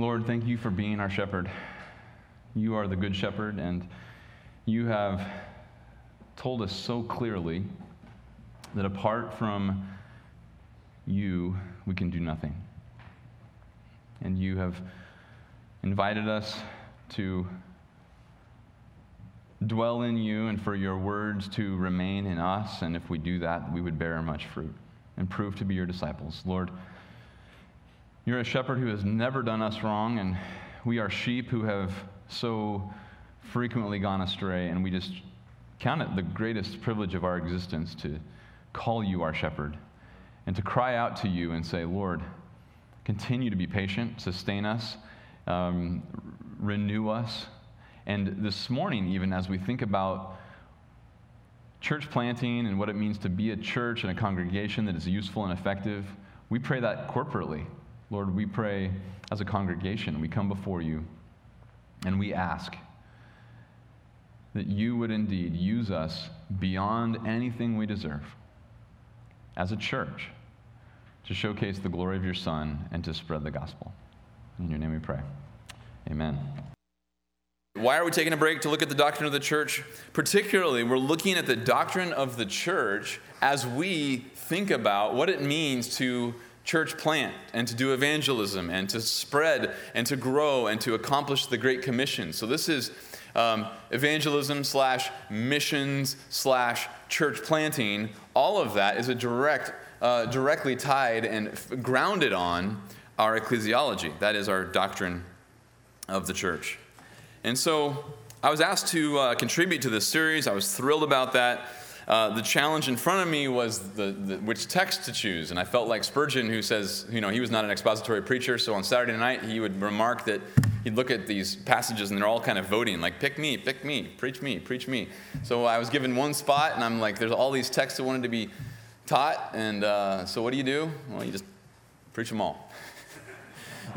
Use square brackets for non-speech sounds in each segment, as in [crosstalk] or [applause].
Lord, thank you for being our shepherd. You are the good shepherd, and you have told us so clearly that apart from you, we can do nothing. And you have invited us to dwell in you and for your words to remain in us. And if we do that, we would bear much fruit and prove to be your disciples. Lord, you're a shepherd who has never done us wrong, and we are sheep who have so frequently gone astray, and we just count it the greatest privilege of our existence to call you our shepherd and to cry out to you and say, Lord, continue to be patient, sustain us, um, renew us. And this morning, even as we think about church planting and what it means to be a church and a congregation that is useful and effective, we pray that corporately. Lord, we pray as a congregation, we come before you and we ask that you would indeed use us beyond anything we deserve as a church to showcase the glory of your Son and to spread the gospel. In your name we pray. Amen. Why are we taking a break to look at the doctrine of the church? Particularly, we're looking at the doctrine of the church as we think about what it means to church plant and to do evangelism and to spread and to grow and to accomplish the Great Commission. So, this is um, evangelism slash missions slash church planting. All of that is a direct, uh, directly tied and f- grounded on our ecclesiology. That is our doctrine of the church. And so I was asked to uh, contribute to this series. I was thrilled about that. Uh, the challenge in front of me was the, the, which text to choose. And I felt like Spurgeon, who says, you know, he was not an expository preacher, so on Saturday night he would remark that he'd look at these passages and they're all kind of voting, like, pick me, pick me, preach me, preach me. So I was given one spot, and I'm like, there's all these texts that wanted to be taught, and uh, so what do you do? Well, you just preach them all.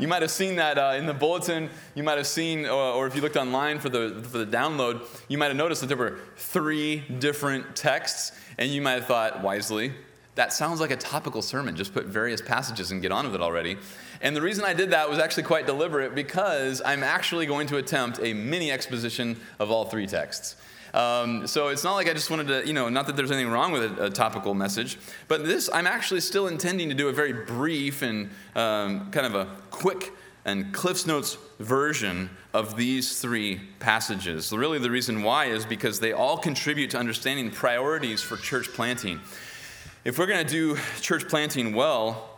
You might have seen that uh, in the bulletin. You might have seen, or, or, if you looked online for the, for the download, you might have noticed that there were three different texts, and you might have thought wisely, that sounds like a topical sermon. Just put various passages and get on with it already. And the reason I did that was actually quite deliberate because I'm actually going to attempt a mini exposition of all three texts. Um, so it's not like I just wanted to, you know, not that there's anything wrong with a, a topical message, but this, I'm actually still intending to do a very brief and um, kind of a quick and Cliff's Notes version of these three passages. Really, the reason why is because they all contribute to understanding priorities for church planting. If we're going to do church planting well,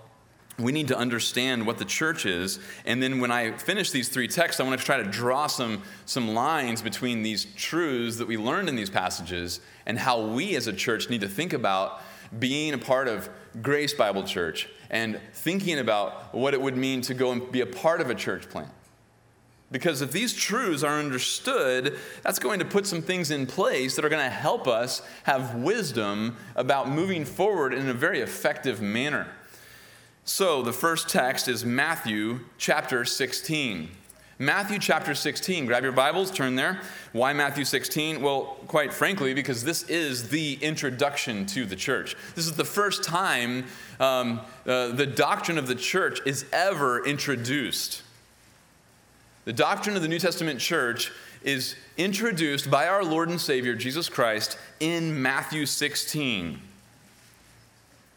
we need to understand what the church is. And then when I finish these three texts, I want to try to draw some, some lines between these truths that we learned in these passages and how we as a church need to think about being a part of Grace Bible Church and thinking about what it would mean to go and be a part of a church plant. Because if these truths are understood, that's going to put some things in place that are going to help us have wisdom about moving forward in a very effective manner. So, the first text is Matthew chapter 16. Matthew chapter 16. Grab your Bibles, turn there. Why Matthew 16? Well, quite frankly, because this is the introduction to the church. This is the first time um, uh, the doctrine of the church is ever introduced. The doctrine of the New Testament church is introduced by our Lord and Savior Jesus Christ in Matthew 16.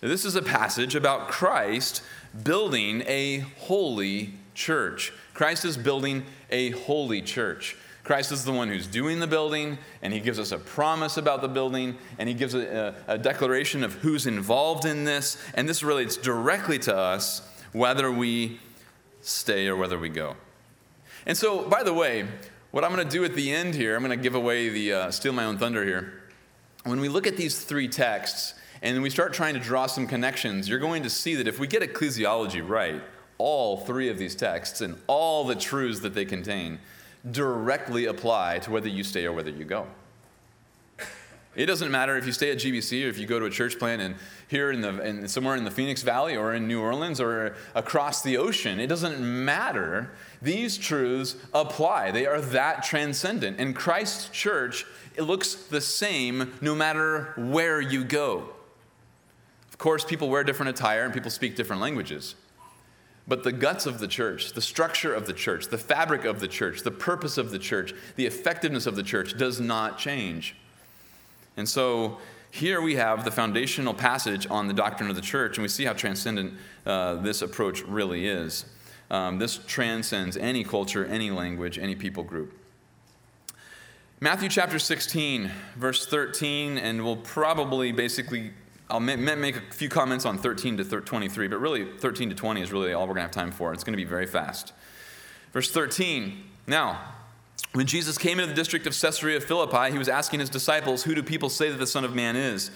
This is a passage about Christ building a holy church. Christ is building a holy church. Christ is the one who's doing the building, and he gives us a promise about the building, and he gives a, a, a, declaration of who's involved in this, and this relates directly to us, whether we stay or whether we go. And so, by the way, what I'm going to do at the end here, I'm going to give away the uh, steal my own thunder here. When we look at these three texts, and we start trying to draw some connections, you're going to see that if we get ecclesiology right, all three of these texts and all the truths that they contain directly apply to whether you stay or whether you go. It doesn't matter if you stay at GBC or if you go to a church plant and here in the in, somewhere in the Phoenix Valley or in New Orleans or across the ocean. It doesn't matter. These truths apply. They are that transcendent. And Christ's church it looks the same no matter where you go course, people wear different attire and people speak different languages. But the guts of the church, the structure of the church, the fabric of the church, the purpose of the church, the effectiveness of the church does not change. And so here we have the foundational passage on the doctrine of the church, and we see how transcendent uh, this approach really is. Um, this transcends any culture, any language, any people group. Matthew chapter 16, verse 13, and we'll probably basically I'll make a few comments on 13 to 23, but really 13 to 20 is really all we're going to have time for. It's going to be very fast. Verse 13. Now, when Jesus came into the district of Caesarea Philippi, he was asking his disciples, Who do people say that the Son of Man is?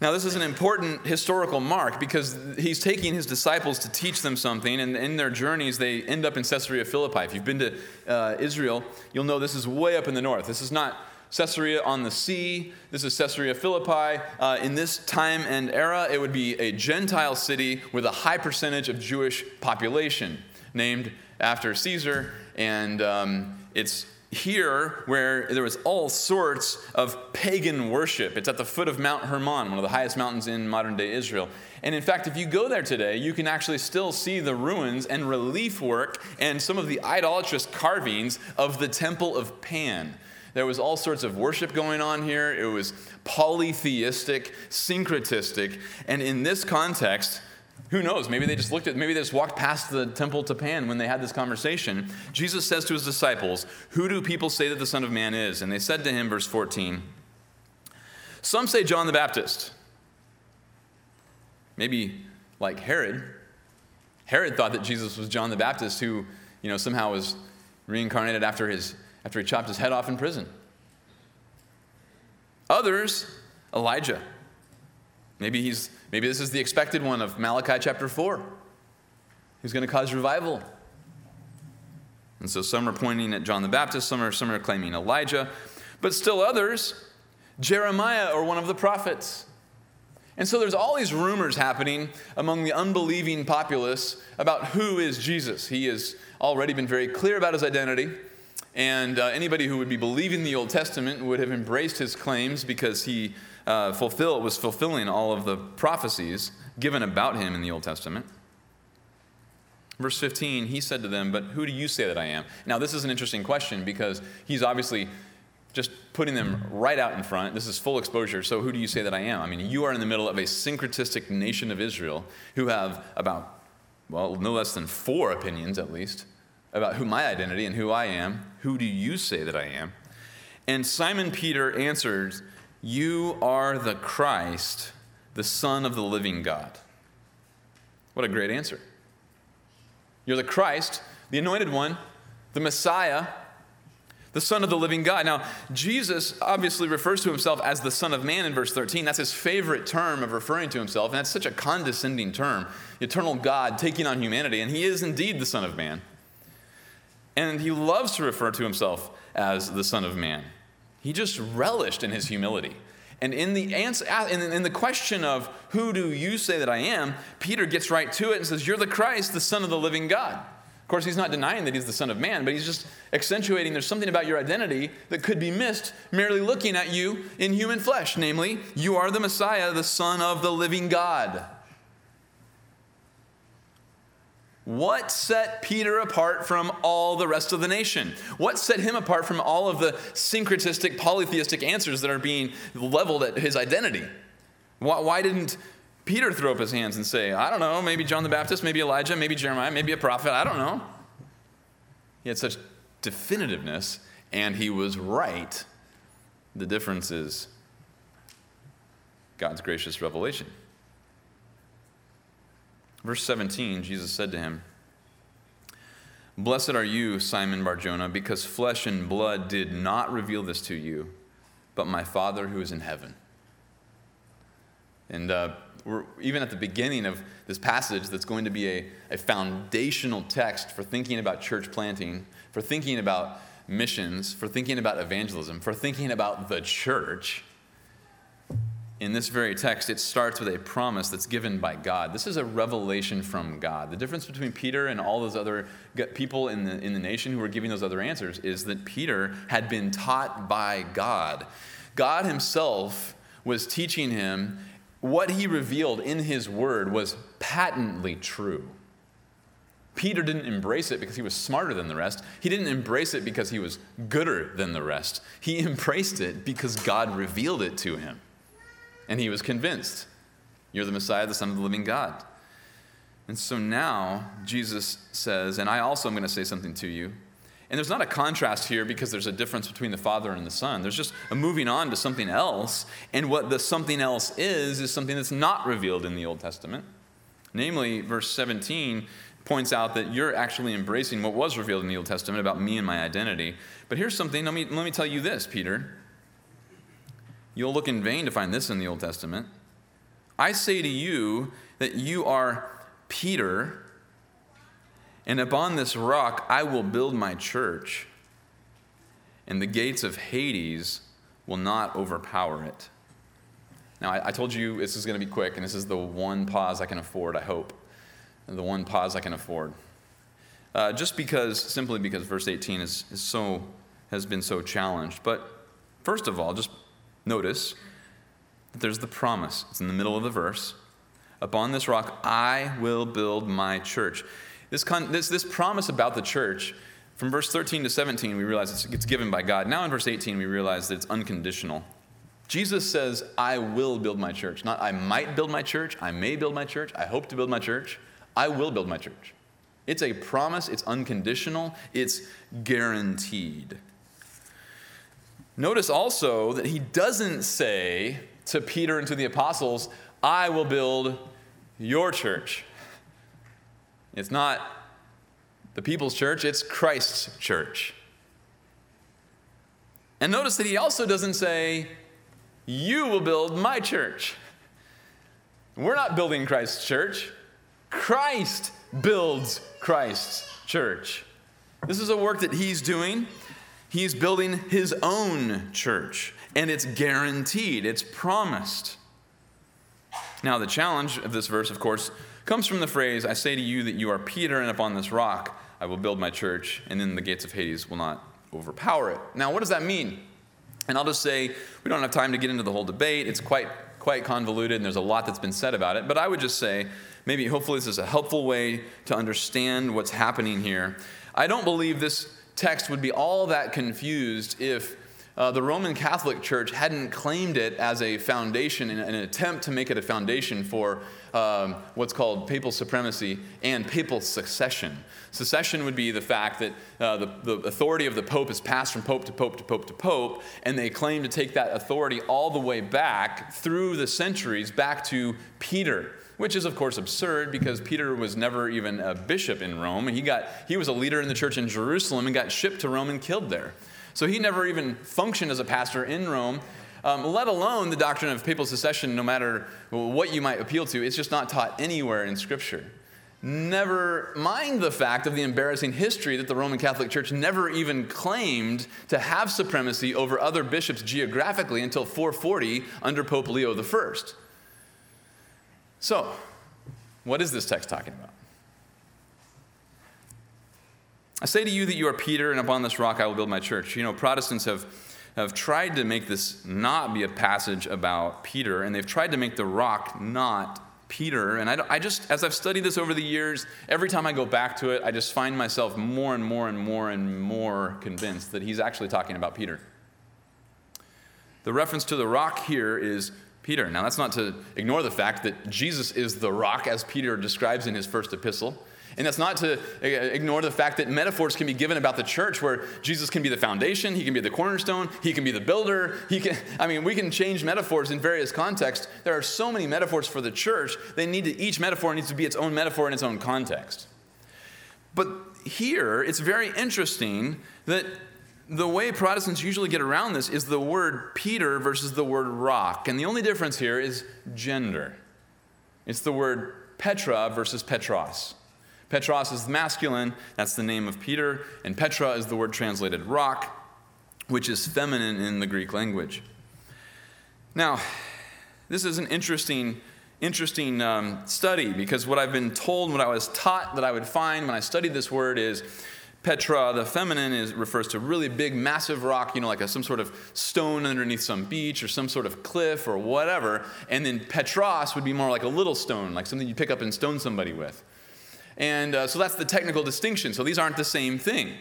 Now, this is an important historical mark because he's taking his disciples to teach them something, and in their journeys, they end up in Caesarea Philippi. If you've been to uh, Israel, you'll know this is way up in the north. This is not Caesarea on the sea. This is Caesarea Philippi. Uh, in this time and era, it would be a Gentile city with a high percentage of Jewish population, named after Caesar. And um, it's here where there was all sorts of pagan worship. It's at the foot of Mount Hermon, one of the highest mountains in modern day Israel. And in fact, if you go there today, you can actually still see the ruins and relief work and some of the idolatrous carvings of the Temple of Pan. There was all sorts of worship going on here. It was polytheistic, syncretistic. And in this context, who knows? Maybe they just looked at, maybe they just walked past the temple to Pan when they had this conversation. Jesus says to his disciples, Who do people say that the Son of Man is? And they said to him, verse 14, Some say John the Baptist. Maybe like Herod. Herod thought that Jesus was John the Baptist, who, you know, somehow was reincarnated after his after he chopped his head off in prison. Others, Elijah. Maybe, he's, maybe this is the expected one of Malachi chapter 4. He's going to cause revival. And so some are pointing at John the Baptist, some are, some are claiming Elijah, but still others, Jeremiah or one of the prophets. And so there's all these rumors happening among the unbelieving populace about who is Jesus. He has already been very clear about his identity. And uh, anybody who would be believing the Old Testament would have embraced his claims because he uh, fulfill, was fulfilling all of the prophecies given about him in the Old Testament. Verse 15, he said to them, But who do you say that I am? Now, this is an interesting question because he's obviously just putting them right out in front. This is full exposure. So, who do you say that I am? I mean, you are in the middle of a syncretistic nation of Israel who have about, well, no less than four opinions at least about who my identity and who I am. Who do you say that I am? And Simon Peter answers, You are the Christ, the Son of the living God. What a great answer. You're the Christ, the anointed one, the Messiah, the Son of the living God. Now, Jesus obviously refers to himself as the Son of Man in verse 13. That's his favorite term of referring to himself, and that's such a condescending term. Eternal God taking on humanity, and he is indeed the Son of Man. And he loves to refer to himself as the Son of Man. He just relished in his humility. And in the, answer, in the question of who do you say that I am, Peter gets right to it and says, You're the Christ, the Son of the living God. Of course, he's not denying that he's the Son of Man, but he's just accentuating there's something about your identity that could be missed merely looking at you in human flesh. Namely, you are the Messiah, the Son of the living God. What set Peter apart from all the rest of the nation? What set him apart from all of the syncretistic, polytheistic answers that are being leveled at his identity? Why, why, didn't Peter throw up his hands and say, I don't know, maybe John the Baptist, maybe Elijah, maybe Jeremiah, maybe a prophet, I don't know? He had such definitiveness, and he was right. The difference is God's gracious revelation. Verse 17, Jesus said to him, Blessed are you, Simon Barjona, because flesh and blood did not reveal this to you, but my Father who is in heaven. And uh, we're even at the beginning of this passage that's going to be a, a foundational text for thinking about church planting, for thinking about missions, for thinking about evangelism, for thinking about the church in this very text, it starts with a promise that's given by God. This is a revelation from God. The difference between Peter and all those other people in the, in the nation who were giving those other answers is that Peter had been taught by God. God himself was teaching him what he revealed in his word was patently true. Peter didn't embrace it because he was smarter than the rest. He didn't embrace it because he was gooder than the rest. He [laughs] embraced it because God revealed it to him. And he was convinced you're the Messiah, the Son of the living God. And so now Jesus says, and I also am going to say something to you. And there's not a contrast here because there's a difference between the Father and the Son. There's just a moving on to something else. And what the something else is, is something that's not revealed in the Old Testament. Namely, verse 17 points out that you're actually embracing what was revealed in the Old Testament about me and my identity. But here's something, let me, let me tell you this, Peter. You'll look in vain to find this in the Old Testament. I say to you that you are Peter, and upon this rock I will build my church, and the gates of Hades will not overpower it. Now, I, I told you this is going to be quick, and this is the one pause I can afford, I hope. The one pause I can afford. Uh, just because, simply because verse 18 is, is so, has been so challenged. But first of all, just notice that there's the promise. It's in the middle of the verse. Upon this rock I will build my church. This, con- this, this promise about the church, from verse 13 to 17, we realize it's, it's given by God. Now in verse 18, we realize that it's unconditional. Jesus says, I will build my church. Not I might build my church, I may build my church, I hope to build my church. I will build my church. It's a promise, it's unconditional, it's guaranteed. Notice also that he doesn't say to Peter and to the apostles, I will build your church. It's not the people's church, it's Christ's church. And notice that he also doesn't say, You will build my church. We're not building Christ's church. Christ builds Christ's church. This is a work that he's doing. He's building his own church, and it's guaranteed, it's promised. Now, the challenge of this verse, of course, comes from the phrase, I say to you that you are Peter, and upon this rock I will build my church, and then the gates of Hades will not overpower it. Now, what does that mean? And I'll just say, we don't have time to get into the whole debate. It's quite, quite convoluted, and there's a lot that's been said about it. But I would just say, maybe hopefully this is a helpful way to understand what's happening here. I don't believe this text would be all that confused if uh, the Roman Catholic Church hadn't claimed it as a foundation, in an attempt to make it a foundation for um, what's called papal supremacy and papal succession. Succession would be the fact that uh, the, the authority of the Pope is passed from Pope to Pope to Pope to Pope, and they claim to take that authority all the way back through the centuries back to Peter which is of course absurd because Peter was never even a bishop in Rome. He, got, he was a leader in the church in Jerusalem and got shipped to Rome and killed there. So he never even functioned as a pastor in Rome, um, let alone the doctrine of papal succession, no matter what you might appeal to. It's just not taught anywhere in Scripture. Never mind the fact of the embarrassing history that the Roman Catholic Church never even claimed to have supremacy over other bishops geographically until 440 under Pope Leo I. So, what is this text talking about? I say to you that you are Peter, and upon this rock I will build my church. You know, Protestants have, have tried to make this not be a passage about Peter, and they've tried to make the rock not Peter. And I, I just, as I've studied this over the years, every time I go back to it, I just find myself more and more and more and more convinced that he's actually talking about Peter. The reference to the rock here is Peter. Now, that's not to ignore the fact that Jesus is the rock, as Peter describes in his first epistle. And that's not to uh, ignore the fact that metaphors can be given about the church where Jesus can be the foundation, he can be the cornerstone, he can be the builder. He can I mean, we can change metaphors in various contexts. There are so many metaphors for the church. They need to each metaphor needs to be its own metaphor in its own context. But here, it's very interesting that the way Protestants usually get around this is the word Peter versus the word rock. And the only difference here is gender. It's the word Petra versus Petros. Petros is masculine, that's the name of Peter, and Petra is the word translated rock, which is feminine in the Greek language. Now, this is an interesting, interesting um, study because what I've been told, what I was taught that I would find when I studied this word is Petra, the feminine, is, refers to really big, massive rock, you know, like a, some sort of stone underneath some beach or some sort of cliff or whatever. And then Petros would be more like a little stone, like something you pick up and stone somebody with. And uh, so that's the technical distinction. So these aren't the same thing.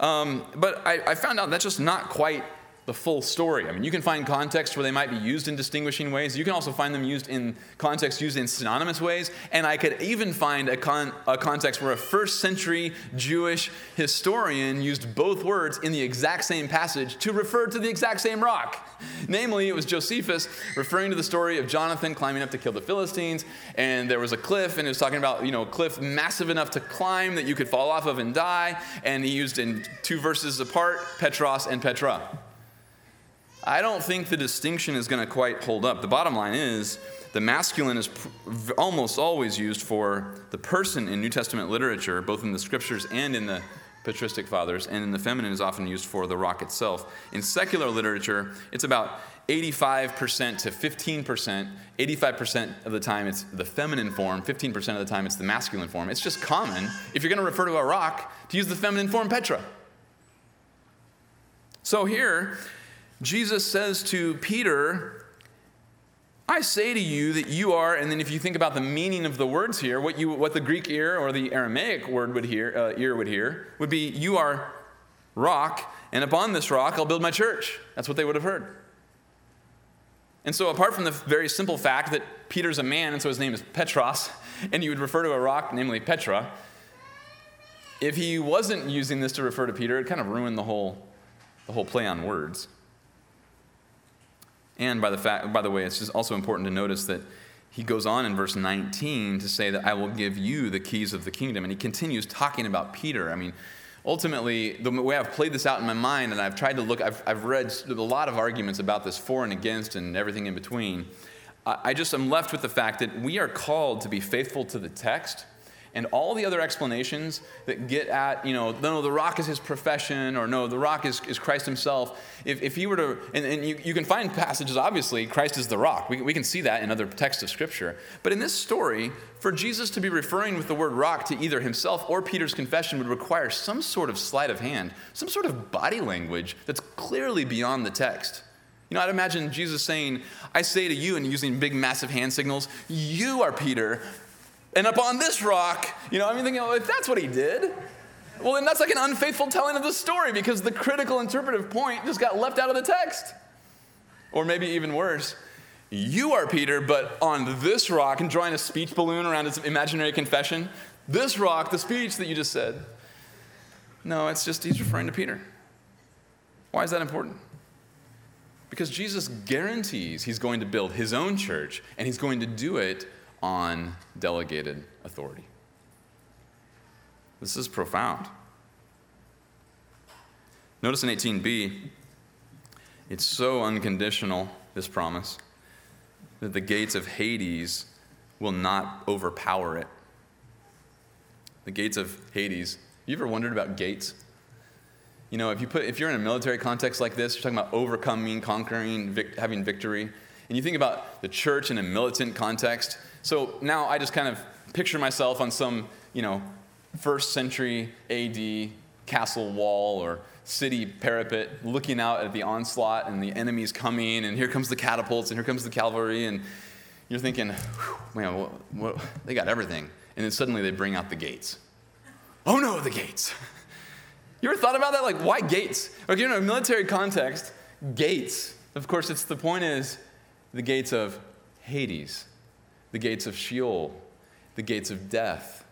Um, but I, I found out that's just not quite the full story. I mean, you can find contexts where they might be used in distinguishing ways. You can also find them used in context used in synonymous ways. And I could even find a, con- a context where a first century Jewish historian used both words in the exact same passage to refer to the exact same rock. Namely, it was Josephus referring to the story of Jonathan climbing up to kill the Philistines, and there was a cliff, and it was talking about, you know, a cliff massive enough to climb that you could fall off of and die. And he used in two verses apart Petros and Petra. I don't think the distinction is going to quite hold up. The bottom line is the masculine is pr- almost always used for the person in New Testament literature, both in the scriptures and in the patristic fathers, and in the feminine is often used for the rock itself. In secular literature, it's about 85% to 15%. 85% of the time it's the feminine form, 15% of the time it's the masculine form. It's just common, if you're going to refer to a rock, to use the feminine form Petra. So here, Jesus says to Peter, I say to you that you are, and then if you think about the meaning of the words here, what, you, what the Greek ear or the Aramaic word would hear, uh, ear would hear would be, You are rock, and upon this rock I'll build my church. That's what they would have heard. And so, apart from the very simple fact that Peter's a man, and so his name is Petros, [laughs] and you would refer to a rock, namely Petra, if he wasn't using this to refer to Peter, it kind of ruined the whole, the whole play on words. And by the, fact, by the way, it's also important to notice that he goes on in verse 19 to say that I will give you the keys of the kingdom. And he continues talking about Peter. I mean, ultimately, the way I've played this out in my mind, and I've tried to look, I've, I've read a lot of arguments about this for and against and everything in between. I just am left with the fact that we are called to be faithful to the text and all the other explanations that get at, you know, no, the rock is his profession, or no, the rock is, is Christ himself. If, if he were to, and, and you, you can find passages, obviously, Christ is the rock. We, we can see that in other texts of Scripture. But in this story, for Jesus to be referring with the word rock to either himself or Peter's confession would require some sort of sleight of hand, some sort of body language that's clearly beyond the text. You know, I'd imagine Jesus saying, I say to you, and using big, massive hand signals, you are Peter, and upon this rock, you know, I mean, thinking, well, if that's what he did, well, then that's like an unfaithful telling of the story because the critical interpretive point just got left out of the text. Or maybe even worse, you are Peter, but on this rock, and drawing a speech balloon around his imaginary confession, this rock, the speech that you just said. No, it's just he's referring to Peter. Why is that important? Because Jesus guarantees he's going to build his own church, and he's going to do it on delegated authority. This is profound. Notice in 18b, it's so unconditional, this promise, that the gates of Hades will not overpower it. The gates of Hades. You ever wondered about gates? You know, if, you put, if you're in a military context like this, you're talking about overcoming, conquering, vic- having victory. And you think about the church in a militant context, so now I just kind of picture myself on some, you know, first century AD castle wall or city parapet looking out at the onslaught and the enemies coming, and here comes the catapults and here comes the cavalry, and you're thinking, man, what, what, they got everything. And then suddenly they bring out the gates. Oh no, the gates. You ever thought about that? Like, why gates? Okay, you know, military context, gates. Of course, it's the point is the gates of Hades the gates of Sheol, the gates of death.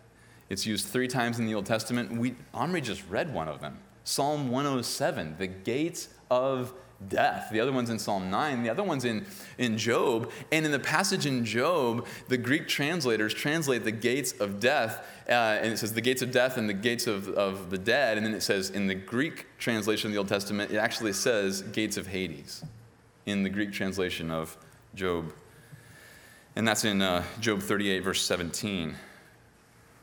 It's used three times in the Old Testament. We, Omri just read one of them Psalm 107, the gates of death. The other one's in Psalm 9, the other one's in, in Job. And in the passage in Job, the Greek translators translate the gates of death, uh, and it says the gates of death and the gates of, of the dead. And then it says in the Greek translation of the Old Testament, it actually says gates of Hades in the Greek translation of Job and that's in uh, Job 38, verse 17.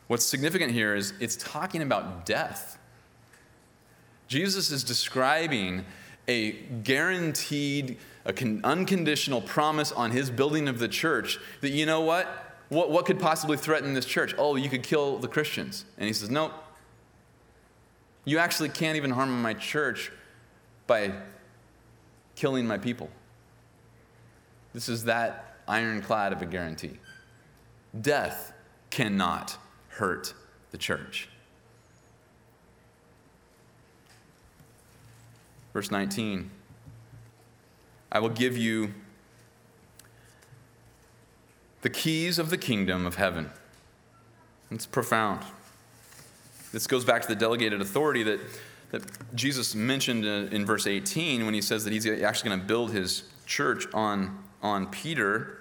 What's significant here is it's talking about death. Jesus is describing a guaranteed, a con- unconditional promise on his building of the church that, you know what? what? What could possibly threaten this church? Oh, you could kill the Christians. And he says, nope. You actually can't even harm my church by killing my people. This is that ironclad of a guarantee. Death cannot hurt the church. Verse 19 I will give you the keys of the kingdom of heaven. It's profound. This goes back to the delegated authority that, that Jesus mentioned in, in verse 18 when he says that he's actually going to build his church on, on Peter.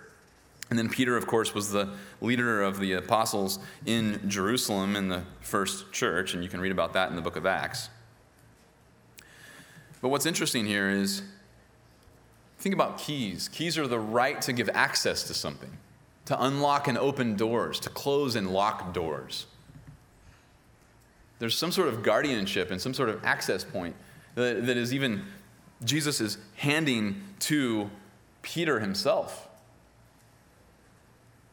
And then Peter, of course, was the leader of the apostles in Jerusalem in the first church, and you can read about that in the book of Acts. But what's interesting here is think about keys. Keys are the right to give access to something, to unlock and open doors, to close and lock doors. There's some sort of guardianship and some sort of access point that, that is even Jesus is handing to Peter himself.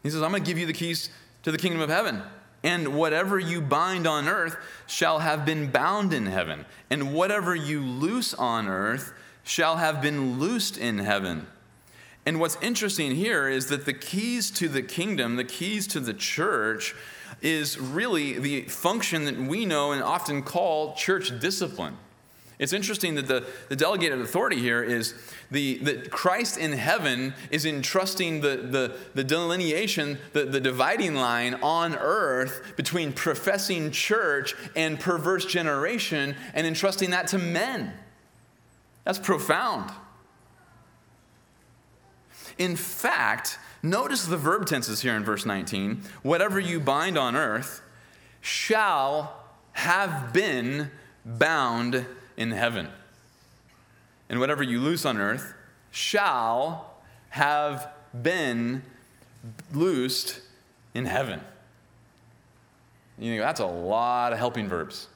He says, I'm going to give you the keys to the kingdom of heaven. And whatever you bind on earth shall have been bound in heaven. And whatever you loose on earth shall have been loosed in heaven. And what's interesting here is that the keys to the kingdom, the keys to the church, is really the function that we know and often call church discipline. It's interesting that the, the delegated authority here is the, that Christ in heaven is entrusting the, the, the delineation, the, the dividing line on earth between professing church and perverse generation and entrusting that to men. That's profound. In fact, notice the verb tenses here in verse 19. Whatever you bind on earth shall have been bound in heaven. And whatever you loose on earth shall have been loosed in heaven. You think that's a lot of helping verbs.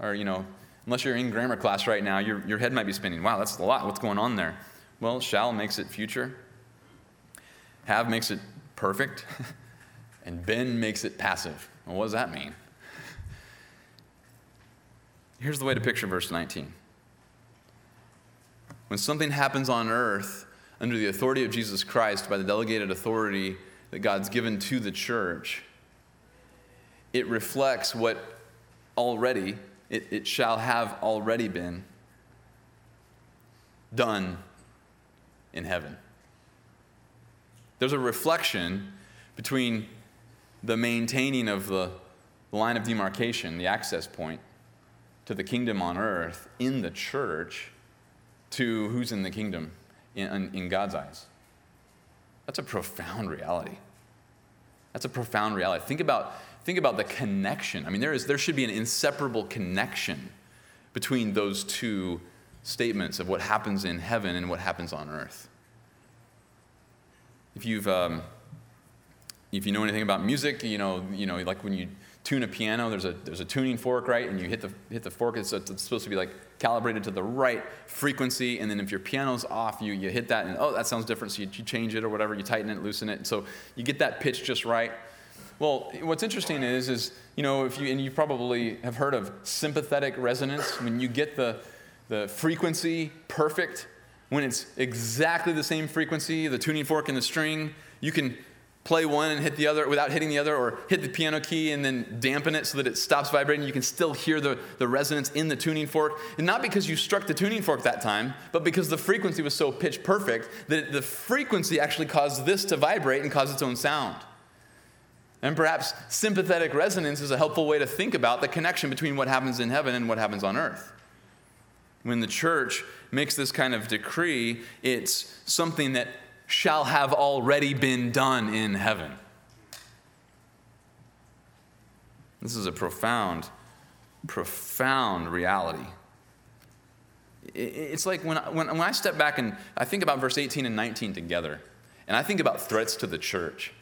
Or, you know, unless you're in grammar class right now, your, your head might be spinning. Wow, that's a lot. What's going on there? Well, shall makes it future, have makes it perfect, [laughs] and been makes it passive. Well, what does that mean? Here's the way to picture verse 19. When something happens on earth under the authority of Jesus Christ by the delegated authority that God's given to the church, it reflects what already, it, it shall have already been done in heaven. There's a reflection between the maintaining of the line of demarcation, the access point, to the kingdom on earth in the church to who's in the kingdom in, in God's eyes. That's a profound reality. That's a profound reality. Think about, think about the connection. I mean, there, is, there should be an inseparable connection between those two statements of what happens in heaven and what happens on earth. If you've, um, if you know anything about music, you know, you know, like when you tune a piano, there's a, there's a tuning fork, right? And you hit the, hit the fork, it's, it's supposed to be like calibrated to the right frequency. And then if your piano's off, you, you hit that and, oh, that sounds different. So you, you change it or whatever, you tighten it, loosen it. So you get that pitch just right. Well, what's interesting is, is you know, if you, and you probably have heard of sympathetic resonance, when you get the, the frequency perfect, when it's exactly the same frequency, the tuning fork and the string, you can play one and hit the other without hitting the other, or hit the piano key and then dampen it so that it stops vibrating. You can still hear the, the resonance in the tuning fork. And not because you struck the tuning fork that time, but because the frequency was so pitch perfect that the frequency actually caused this to vibrate and cause its own sound. And perhaps sympathetic resonance is a helpful way to think about the connection between what happens in heaven and what happens on earth. When the church makes this kind of decree, it's something that shall have already been done in heaven. This is a profound, profound reality. It's like when, when, when I step back and I think about verse 18 and 19 together, and I think about threats to the church.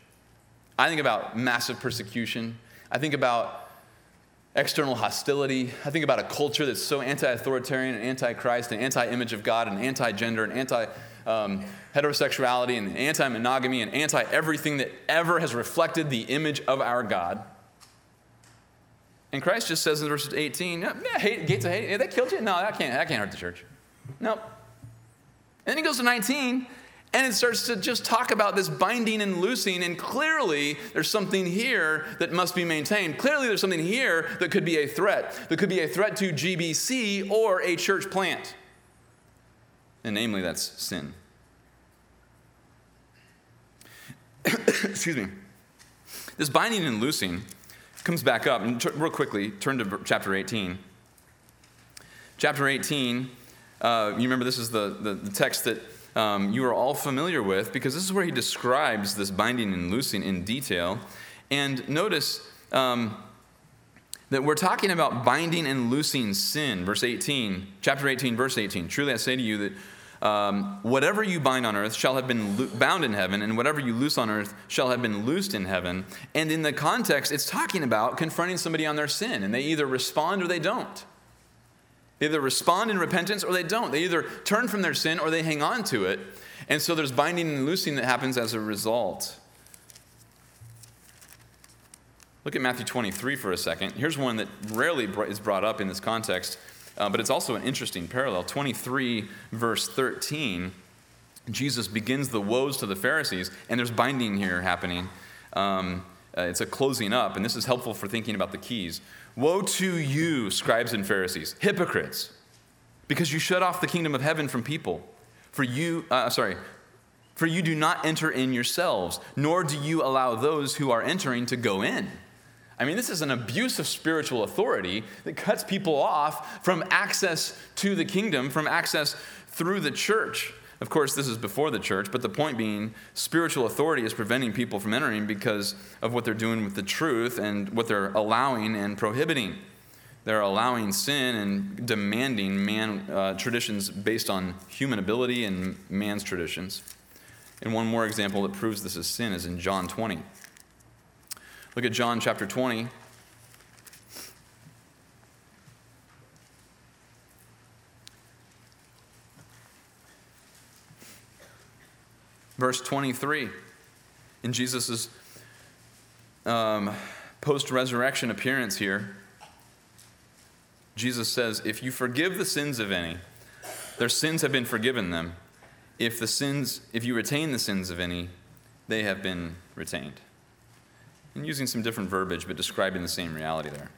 I think about massive persecution. I think about external hostility. I think about a culture that's so anti authoritarian and anti Christ and anti image of God and anti gender and anti um, heterosexuality and anti monogamy and anti everything that ever has reflected the image of our God. And Christ just says in verse 18, yeah, hate, gates of hate, yeah, that killed you? No, that can't, that can't hurt the church. Nope. And then he goes to 19, And it starts to just talk about this binding and loosing, and clearly there's something here that must be maintained. Clearly there's something here that could be a threat, that could be a threat to GBC or a church plant. And namely, that's sin. [coughs] Excuse me. This binding and loosing comes back up, and t- real quickly, turn to chapter 18. Chapter 18, uh, you remember this is the, the, the text that um, you are all familiar with because this is where he describes this binding and loosing in detail. And notice um, that we're talking about binding and loosing sin. Verse 18, chapter 18, verse 18. Truly I say to you that um, whatever you bind on earth shall have been lo- bound in heaven, and whatever you loose on earth shall have been loosed in heaven. And in the context, it's talking about confronting somebody on their sin, and they either respond or they don't. They either respond in repentance or they don't. They either turn from their sin or they hang on to it. And so there's binding and loosing that happens as a result. Look at Matthew 23 for a second. Here's one that rarely is brought up in this context, uh, but it's also an interesting parallel. 23, verse 13, Jesus begins the woes to the Pharisees, and there's binding here happening. Um, uh, it's a closing up, and this is helpful for thinking about the keys. Woe to you, scribes and Pharisees, hypocrites, because you shut off the kingdom of heaven from people. For you, uh, sorry, for you do not enter in yourselves, nor do you allow those who are entering to go in. I mean, this is an abuse of spiritual authority that cuts people off from access to the kingdom, from access through the church. Of course, this is before the church, but the point being, spiritual authority is preventing people from entering because of what they're doing with the truth and what they're allowing and prohibiting. They're allowing sin and demanding man uh, traditions based on human ability and man's traditions. And one more example that proves this is sin is in John 20. Look at John chapter 20. verse 23 in Jesus' um, post resurrection appearance here. Jesus says, If you forgive the sins of any, their sins have been forgiven them. If the sins, if you retain the sins of any, they have been retained. And using some different verbiage, but describing the same reality there.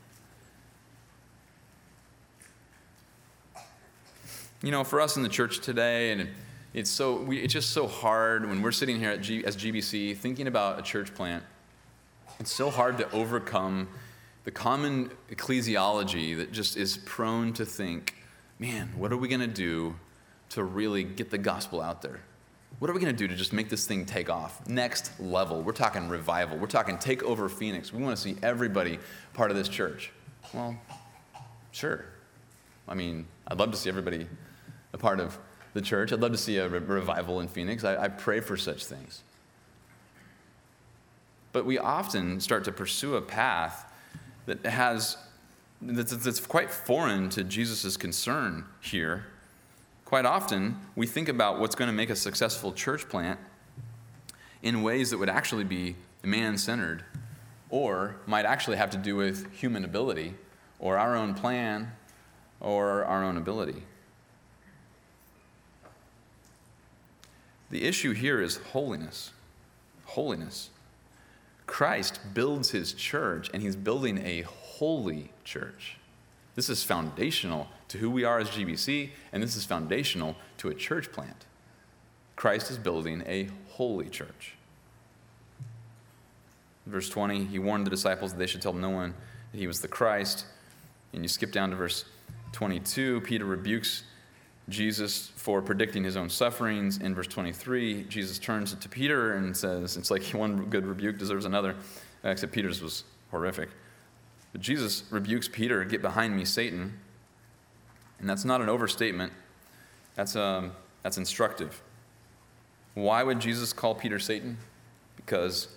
You know, for us in the church today, and it's so we, it's just so hard when we're sitting here at G, as GBC thinking about a church plant. It's so hard to overcome the common ecclesiology that just is prone to think, man, what are we going to do to really get the gospel out there? What are we going to do to just make this thing take off? Next level. We're talking revival. We're talking take over Phoenix. We want to see everybody part of this church. Well, sure. I mean, I'd love to see everybody a part of the church. I'd love to see a re- revival in Phoenix. I, I pray for such things. But we often start to pursue a path that has that's, that's quite foreign to Jesus' concern here. Quite often, we think about what's going to make a successful church plant in ways that would actually be man centered or might actually have to do with human ability or our own plan or our own ability. The issue here is holiness. Holiness. Christ builds his church, and he's building a holy church. This is foundational to who we are as GBC, and this is foundational to a church plant. Christ is building a holy church. Verse 20, he warned the disciples that they should tell no one that he was the Christ. And you skip down to verse 22, Peter rebukes Jesus for predicting his own sufferings. In verse 23, Jesus turns to Peter and says, It's like [laughs] one good rebuke deserves another, except Peter's was horrific. But Jesus rebukes Peter, Get behind me, Satan. And that's not an overstatement, that's, um, that's instructive. Why would Jesus call Peter Satan? Because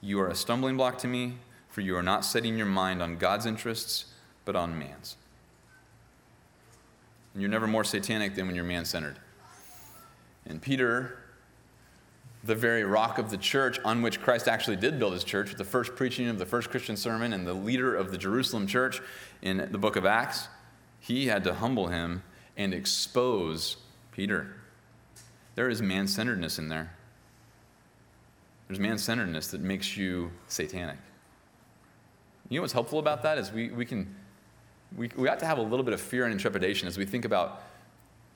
you are a stumbling block to me, for you are not setting your mind on God's interests, but on man's. And you're never more satanic than when you're man centered. And Peter, the very rock of the church on which Christ actually did build his church, with the first preaching of the first Christian sermon and the leader of the Jerusalem church in the book of Acts, he had to humble him and expose Peter. there is man centeredness in there. There's man centeredness that makes you satanic. You know what's helpful about that is we, we can, we, we have to have a little bit of fear and intrepidation as we think about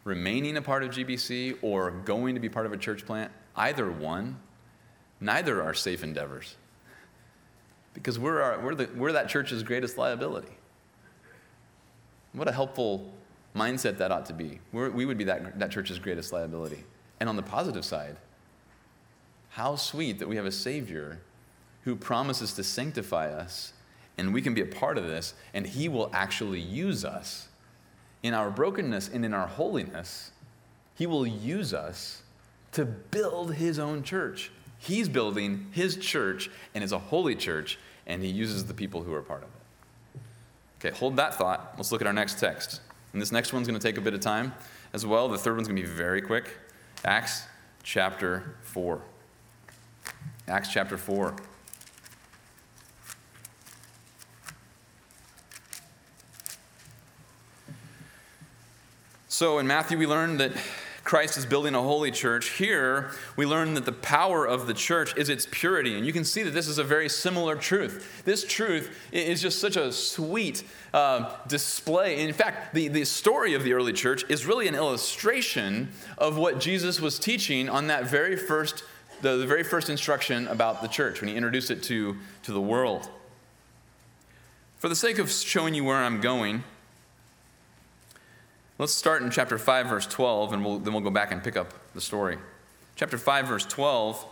remaining a part of GBC or going to be part of a church plant. Either one, neither are safe endeavors because we're, our, we're, the, we're that church's greatest liability. What a helpful mindset that ought to be. We're, we would be that, that church's greatest liability. And on the positive side, how sweet that we have a Savior who promises to sanctify us, and we can be a part of this, and He will actually use us in our brokenness and in our holiness. He will use us to build His own church. He's building His church, and it's a holy church, and He uses the people who are part of it. Okay, hold that thought. Let's look at our next text. And this next one's going to take a bit of time as well. The third one's going to be very quick. Acts chapter 4. Acts chapter 4. So in Matthew, we learn that Christ is building a holy church. Here, we learn that the power of the church is its purity. And you can see that this is a very similar truth. This truth is just such a sweet uh, display. In fact, the, the story of the early church is really an illustration of what Jesus was teaching on that very first, the, the very first instruction about the church when he introduced it to, to the world. For the sake of showing you where I'm going, Let's start in chapter 5, verse 12, and we'll, then we'll go back and pick up the story. Chapter 5, verse 12,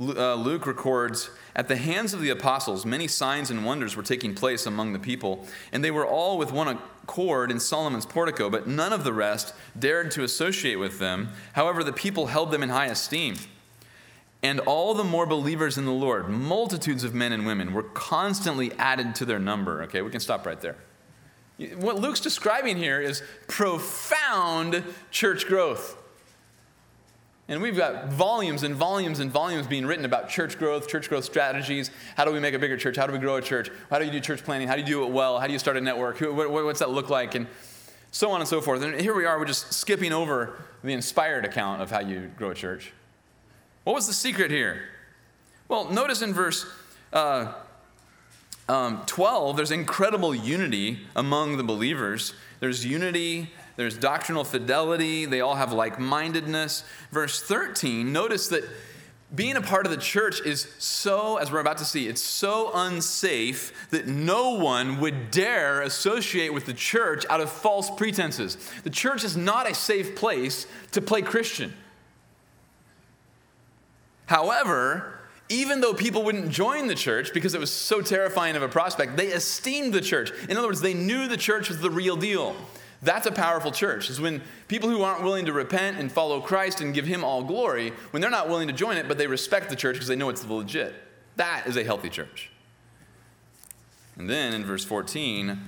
uh, Luke records At the hands of the apostles, many signs and wonders were taking place among the people, and they were all with one accord in Solomon's portico, but none of the rest dared to associate with them. However, the people held them in high esteem. And all the more believers in the Lord, multitudes of men and women, were constantly added to their number. Okay, we can stop right there. What Luke's describing here is profound church growth. And we've got volumes and volumes and volumes being written about church growth, church growth strategies. How do we make a bigger church? How do we grow a church? How do you do church planning? How do you do it well? How do you start a network? What's that look like? And so on and so forth. And here we are, we're just skipping over the inspired account of how you grow a church. What was the secret here? Well, notice in verse uh, um, 12, there's incredible unity among the believers. There's unity, there's doctrinal fidelity, they all have like mindedness. Verse 13, notice that being a part of the church is so, as we're about to see, it's so unsafe that no one would dare associate with the church out of false pretenses. The church is not a safe place to play Christian. However, even though people wouldn't join the church because it was so terrifying of a prospect, they esteemed the church. In other words, they knew the church was the real deal. That's a powerful church, is when people who aren't willing to repent and follow Christ and give him all glory, when they're not willing to join it, but they respect the church because they know it's legit. That is a healthy church. And then in verse 14,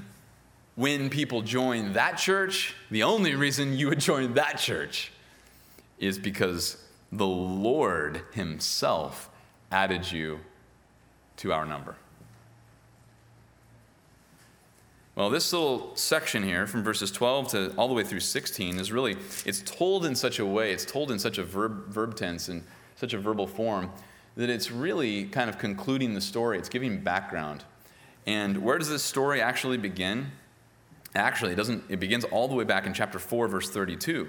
when people join that church, the only reason you would join that church is because the Lord Himself added you to our number. Well, this little section here from verses 12 to all the way through 16 is really, it's told in such a way, it's told in such a verb, verb tense and such a verbal form that it's really kind of concluding the story. It's giving background. And where does this story actually begin? Actually, it doesn't, it begins all the way back in chapter 4, verse 32.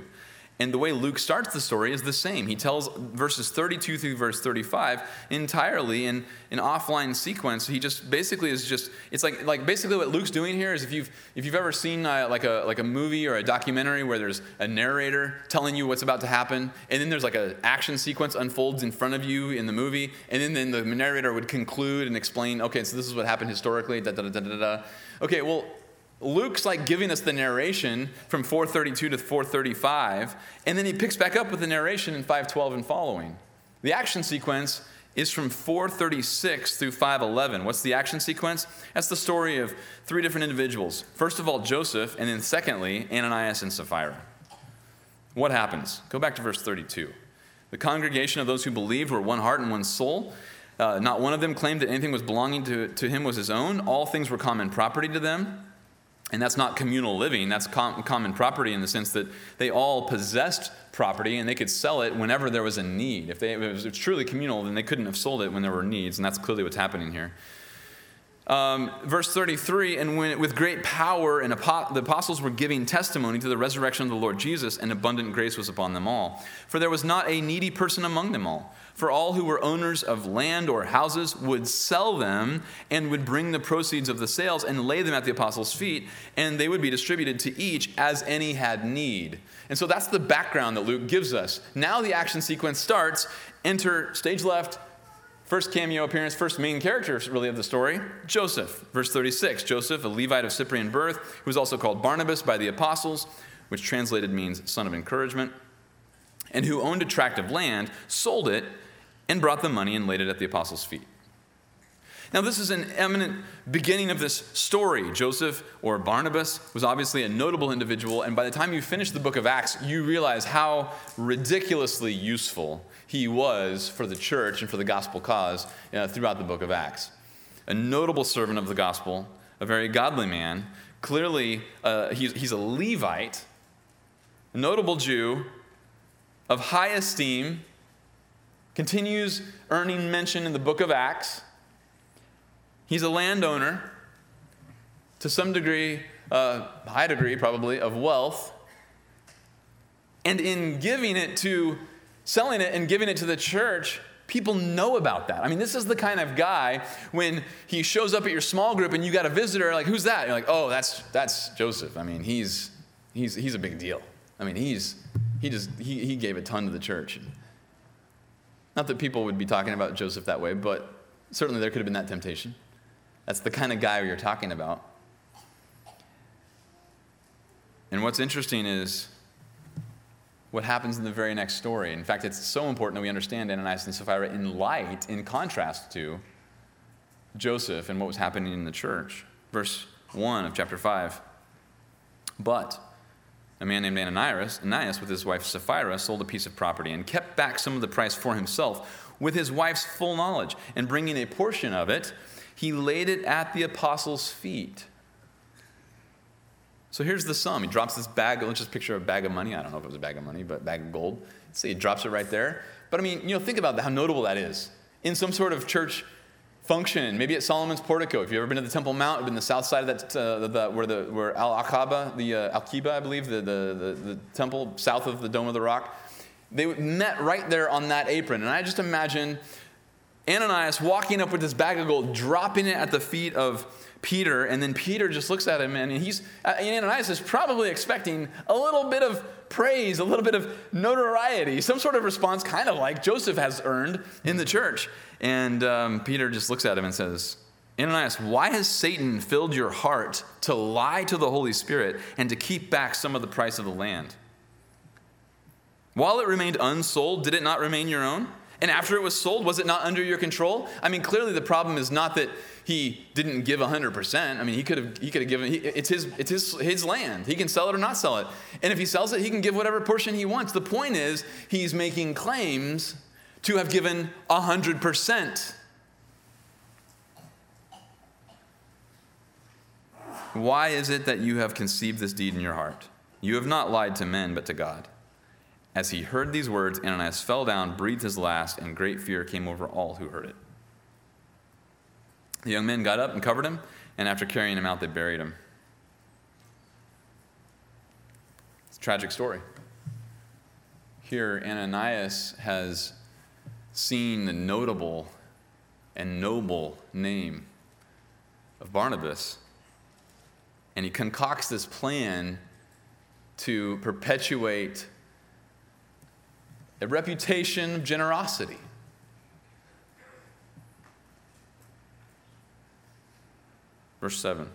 And the way Luke starts the story is the same. He tells verses 32 through verse 35 entirely in an offline sequence. He just basically is just, it's like, like basically what Luke's doing here is if you've, if you've ever seen uh, like, a, like a movie or a documentary where there's a narrator telling you what's about to happen, and then there's like an action sequence unfolds in front of you in the movie, and then, then the narrator would conclude and explain, okay, so this is what happened historically, da da da da da. Okay, well, Luke's like giving us the narration from 432 to 435, and then he picks back up with the narration in 512 and following. The action sequence is from 436 through 511. What's the action sequence? That's the story of three different individuals. First of all, Joseph, and then secondly, Ananias and Sapphira. What happens? Go back to verse 32. The congregation of those who believed were one heart and one soul. Uh, not one of them claimed that anything was belonging to, to him was his own. All things were common property to them. And that's not communal living, that's com- common property in the sense that they all possessed property and they could sell it whenever there was a need. If, they, if it was truly communal, then they couldn't have sold it when there were needs, and that's clearly what's happening here. Um, verse 33 And when, with great power, and apo- the apostles were giving testimony to the resurrection of the Lord Jesus, and abundant grace was upon them all. For there was not a needy person among them all. For all who were owners of land or houses would sell them and would bring the proceeds of the sales and lay them at the apostles' feet, and they would be distributed to each as any had need. And so that's the background that Luke gives us. Now the action sequence starts. Enter stage left, First cameo appearance, first main character, really, of the story Joseph. Verse 36 Joseph, a Levite of Cyprian birth, who was also called Barnabas by the apostles, which translated means son of encouragement, and who owned a tract of land, sold it, and brought the money and laid it at the apostles' feet. Now, this is an eminent beginning of this story. Joseph, or Barnabas, was obviously a notable individual, and by the time you finish the book of Acts, you realize how ridiculously useful he was for the church and for the gospel cause uh, throughout the book of Acts. A notable servant of the gospel, a very godly man. Clearly, uh, he's, he's a Levite, a notable Jew of high esteem, continues earning mention in the book of Acts. He's a landowner to some degree, uh, high degree probably, of wealth. And in giving it to selling it and giving it to the church, people know about that. I mean, this is the kind of guy when he shows up at your small group and you got a visitor, like, who's that? You're like, oh, that's that's Joseph. I mean, he's he's he's a big deal. I mean, he's he just he, he gave a ton to the church. Not that people would be talking about Joseph that way, but certainly there could have been that temptation. That's the kind of guy you're talking about. And what's interesting is what happens in the very next story. In fact, it's so important that we understand Ananias and Sapphira in light, in contrast to Joseph and what was happening in the church. Verse 1 of chapter 5. But a man named Ananias, Ananias with his wife Sapphira sold a piece of property and kept back some of the price for himself with his wife's full knowledge. And bringing a portion of it, he laid it at the apostles' feet. So here's the sum. He drops this bag, let's just picture a bag of money. I don't know if it was a bag of money, but bag of gold. See, he drops it right there. But I mean, you know, think about that, how notable that is. In some sort of church function, maybe at Solomon's portico. If you've ever been to the Temple Mount, been the south side of that, uh, the, where, the, where Al Aqaba, the uh, Al Kiba, I believe, the, the, the, the temple south of the Dome of the Rock, they met right there on that apron. And I just imagine Ananias walking up with this bag of gold, dropping it at the feet of Peter, and then Peter just looks at him, and he's and Ananias is probably expecting a little bit of praise, a little bit of notoriety, some sort of response, kind of like Joseph has earned in the church. And um, Peter just looks at him and says, Ananias, why has Satan filled your heart to lie to the Holy Spirit and to keep back some of the price of the land? While it remained unsold, did it not remain your own? And after it was sold, was it not under your control? I mean, clearly the problem is not that he didn't give 100%. I mean, he could have he could have given it's his it's his his land. He can sell it or not sell it. And if he sells it, he can give whatever portion he wants. The point is, he's making claims to have given 100%. Why is it that you have conceived this deed in your heart? You have not lied to men, but to God. As he heard these words, Ananias fell down, breathed his last, and great fear came over all who heard it. The young men got up and covered him, and after carrying him out, they buried him. It's a tragic story. Here, Ananias has seen the notable and noble name of Barnabas, and he concocts this plan to perpetuate a reputation of generosity. Verse 7.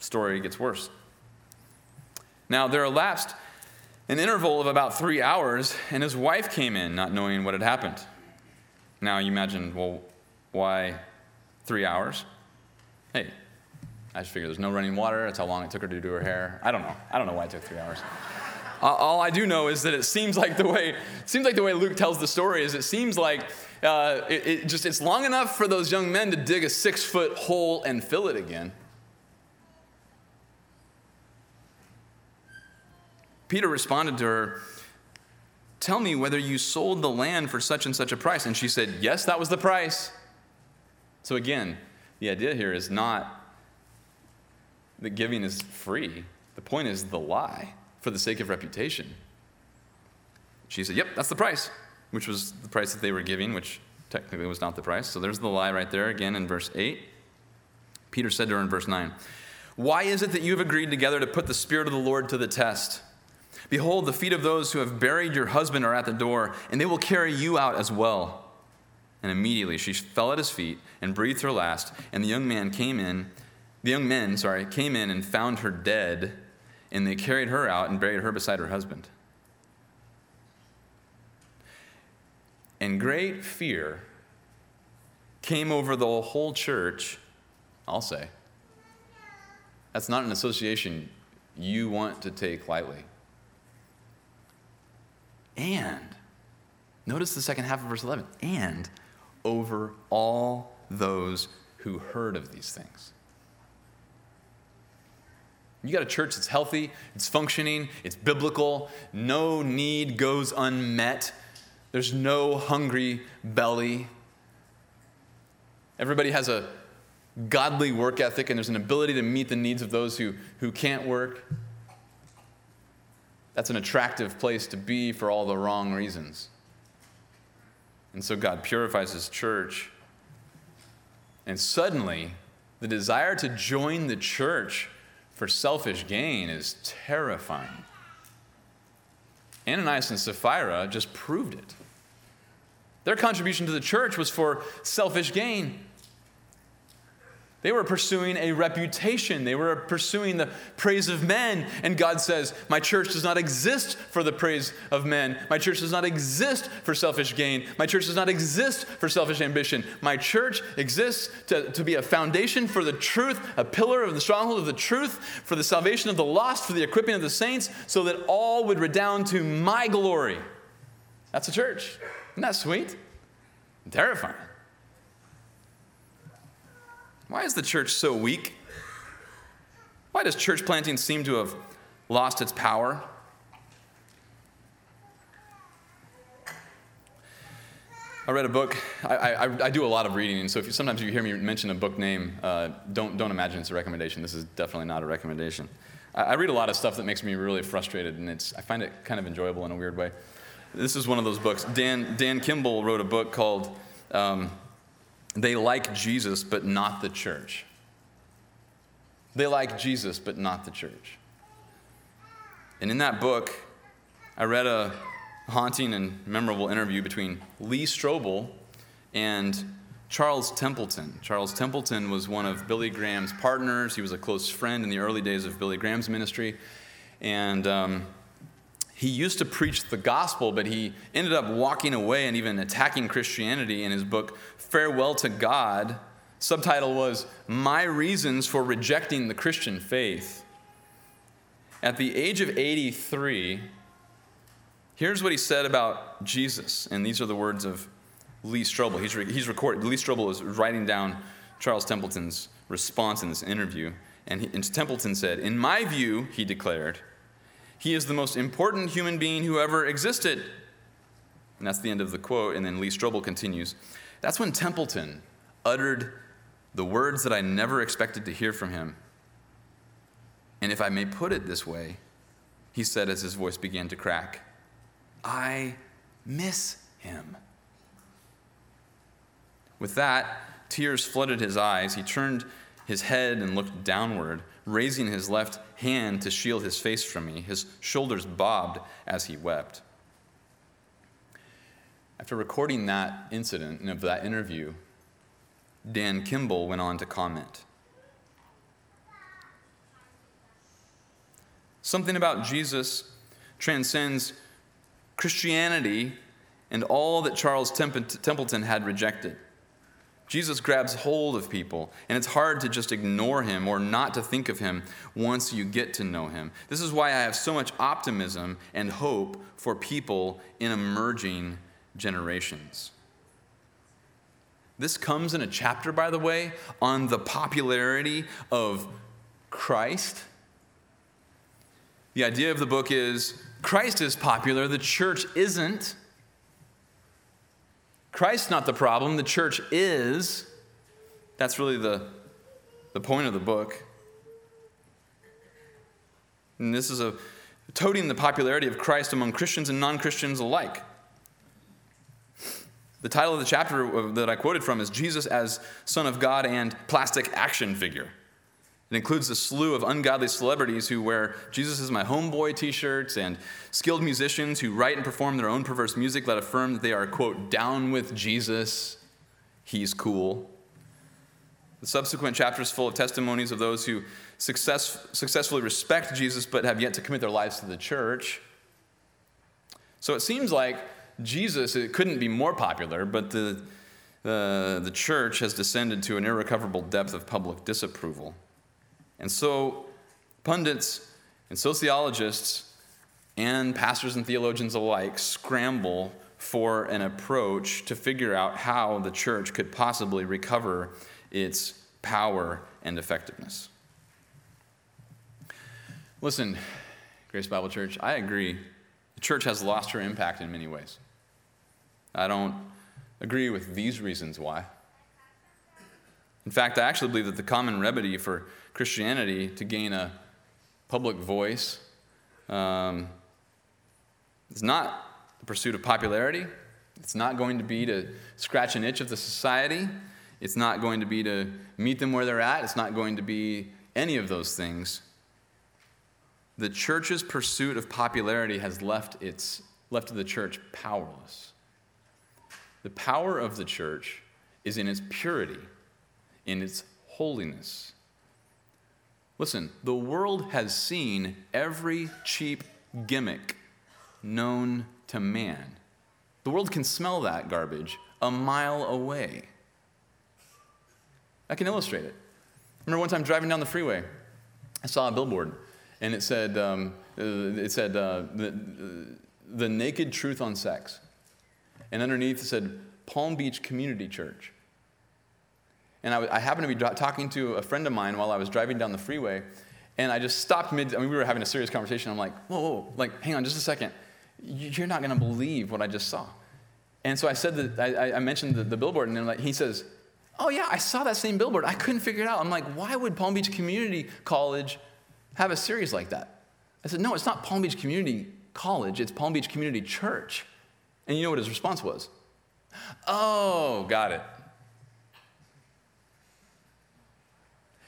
Story gets worse. Now there elapsed an interval of about three hours, and his wife came in, not knowing what had happened. Now you imagine, well, why three hours? Hey, I just figured there's no running water. That's how long it took her to do her hair. I don't know. I don't know why it took three hours. All I do know is that it seems like the way seems like the way Luke tells the story is it seems like uh, it, it just it's long enough for those young men to dig a six foot hole and fill it again. Peter responded to her, Tell me whether you sold the land for such and such a price. And she said, Yes, that was the price. So again, the idea here is not that giving is free. The point is the lie for the sake of reputation. She said, Yep, that's the price, which was the price that they were giving, which technically was not the price. So there's the lie right there again in verse 8. Peter said to her in verse 9, Why is it that you have agreed together to put the Spirit of the Lord to the test? Behold, the feet of those who have buried your husband are at the door, and they will carry you out as well. And immediately she fell at his feet and breathed her last, and the young man came in, the young men, sorry, came in and found her dead, and they carried her out and buried her beside her husband. And great fear came over the whole church, I'll say. That's not an association you want to take lightly. And, notice the second half of verse 11, and over all those who heard of these things. You got a church that's healthy, it's functioning, it's biblical, no need goes unmet, there's no hungry belly. Everybody has a godly work ethic, and there's an ability to meet the needs of those who, who can't work. That's an attractive place to be for all the wrong reasons. And so God purifies his church. And suddenly, the desire to join the church for selfish gain is terrifying. Ananias and Sapphira just proved it. Their contribution to the church was for selfish gain. They were pursuing a reputation. They were pursuing the praise of men. And God says, My church does not exist for the praise of men. My church does not exist for selfish gain. My church does not exist for selfish ambition. My church exists to, to be a foundation for the truth, a pillar of the stronghold of the truth, for the salvation of the lost, for the equipping of the saints, so that all would redound to my glory. That's a church. Isn't that sweet? terrifying. Why is the church so weak? Why does church planting seem to have lost its power? I read a book. I, I, I, do a lot of reading, and so if you, sometimes you hear me mention a book name, uh, don't, don't imagine it's a recommendation. This is definitely not a recommendation. I, I, read a lot of stuff that makes me really frustrated, and it's, I find it kind of enjoyable in a weird way. This is one of those books. Dan, Dan Kimball wrote a book called um, they like Jesus, but not the church. They like Jesus, but not the church. And in that book, I read a haunting and memorable interview between Lee Strobel and Charles Templeton. Charles Templeton was one of Billy Graham's partners. He was a close friend in the early days of Billy Graham's ministry. And um, he used to preach the gospel, but he ended up walking away and even attacking Christianity in his book, Farewell to God. Subtitle was My Reasons for Rejecting the Christian Faith. At the age of 83, here's what he said about Jesus. And these are the words of Lee Strobel. He's, re- he's recorded, Lee Strobel is writing down Charles Templeton's response in this interview. And, he, and Templeton said, In my view, he declared, he is the most important human being who ever existed. And that's the end of the quote. And then Lee Strobel continues That's when Templeton uttered the words that I never expected to hear from him. And if I may put it this way, he said as his voice began to crack, I miss him. With that, tears flooded his eyes. He turned his head and looked downward raising his left hand to shield his face from me. His shoulders bobbed as he wept. After recording that incident and of that interview, Dan Kimball went on to comment. Something about Jesus transcends Christianity and all that Charles Templeton had rejected. Jesus grabs hold of people, and it's hard to just ignore him or not to think of him once you get to know him. This is why I have so much optimism and hope for people in emerging generations. This comes in a chapter, by the way, on the popularity of Christ. The idea of the book is Christ is popular, the church isn't. Christ's not the problem, the church is. That's really the, the point of the book. And this is a toting the popularity of Christ among Christians and non Christians alike. The title of the chapter that I quoted from is Jesus as Son of God and Plastic Action Figure. It includes a slew of ungodly celebrities who wear Jesus is my homeboy t shirts and skilled musicians who write and perform their own perverse music that affirm that they are, quote, down with Jesus. He's cool. The subsequent chapter is full of testimonies of those who success, successfully respect Jesus but have yet to commit their lives to the church. So it seems like Jesus it couldn't be more popular, but the, uh, the church has descended to an irrecoverable depth of public disapproval. And so pundits and sociologists and pastors and theologians alike scramble for an approach to figure out how the church could possibly recover its power and effectiveness. Listen, Grace Bible Church, I agree. The church has lost her impact in many ways. I don't agree with these reasons why. In fact, I actually believe that the common remedy for Christianity to gain a public voice um, is not the pursuit of popularity. It's not going to be to scratch an itch of the society. It's not going to be to meet them where they're at. It's not going to be any of those things. The church's pursuit of popularity has left, its, left the church powerless. The power of the church is in its purity, in its holiness. Listen, the world has seen every cheap gimmick known to man. The world can smell that garbage a mile away. I can illustrate it. I remember one time driving down the freeway, I saw a billboard, and it said, um, uh, it said uh, the, the naked truth on sex. And underneath it said Palm Beach Community Church. And I, I happened to be talking to a friend of mine while I was driving down the freeway, and I just stopped mid. I mean, we were having a serious conversation. I'm like, whoa, whoa, like, hang on just a second. You're not going to believe what I just saw. And so I said that I, I mentioned the, the billboard, and then like, he says, Oh, yeah, I saw that same billboard. I couldn't figure it out. I'm like, why would Palm Beach Community College have a series like that? I said, no, it's not Palm Beach Community College, it's Palm Beach Community Church. And you know what his response was? Oh, got it.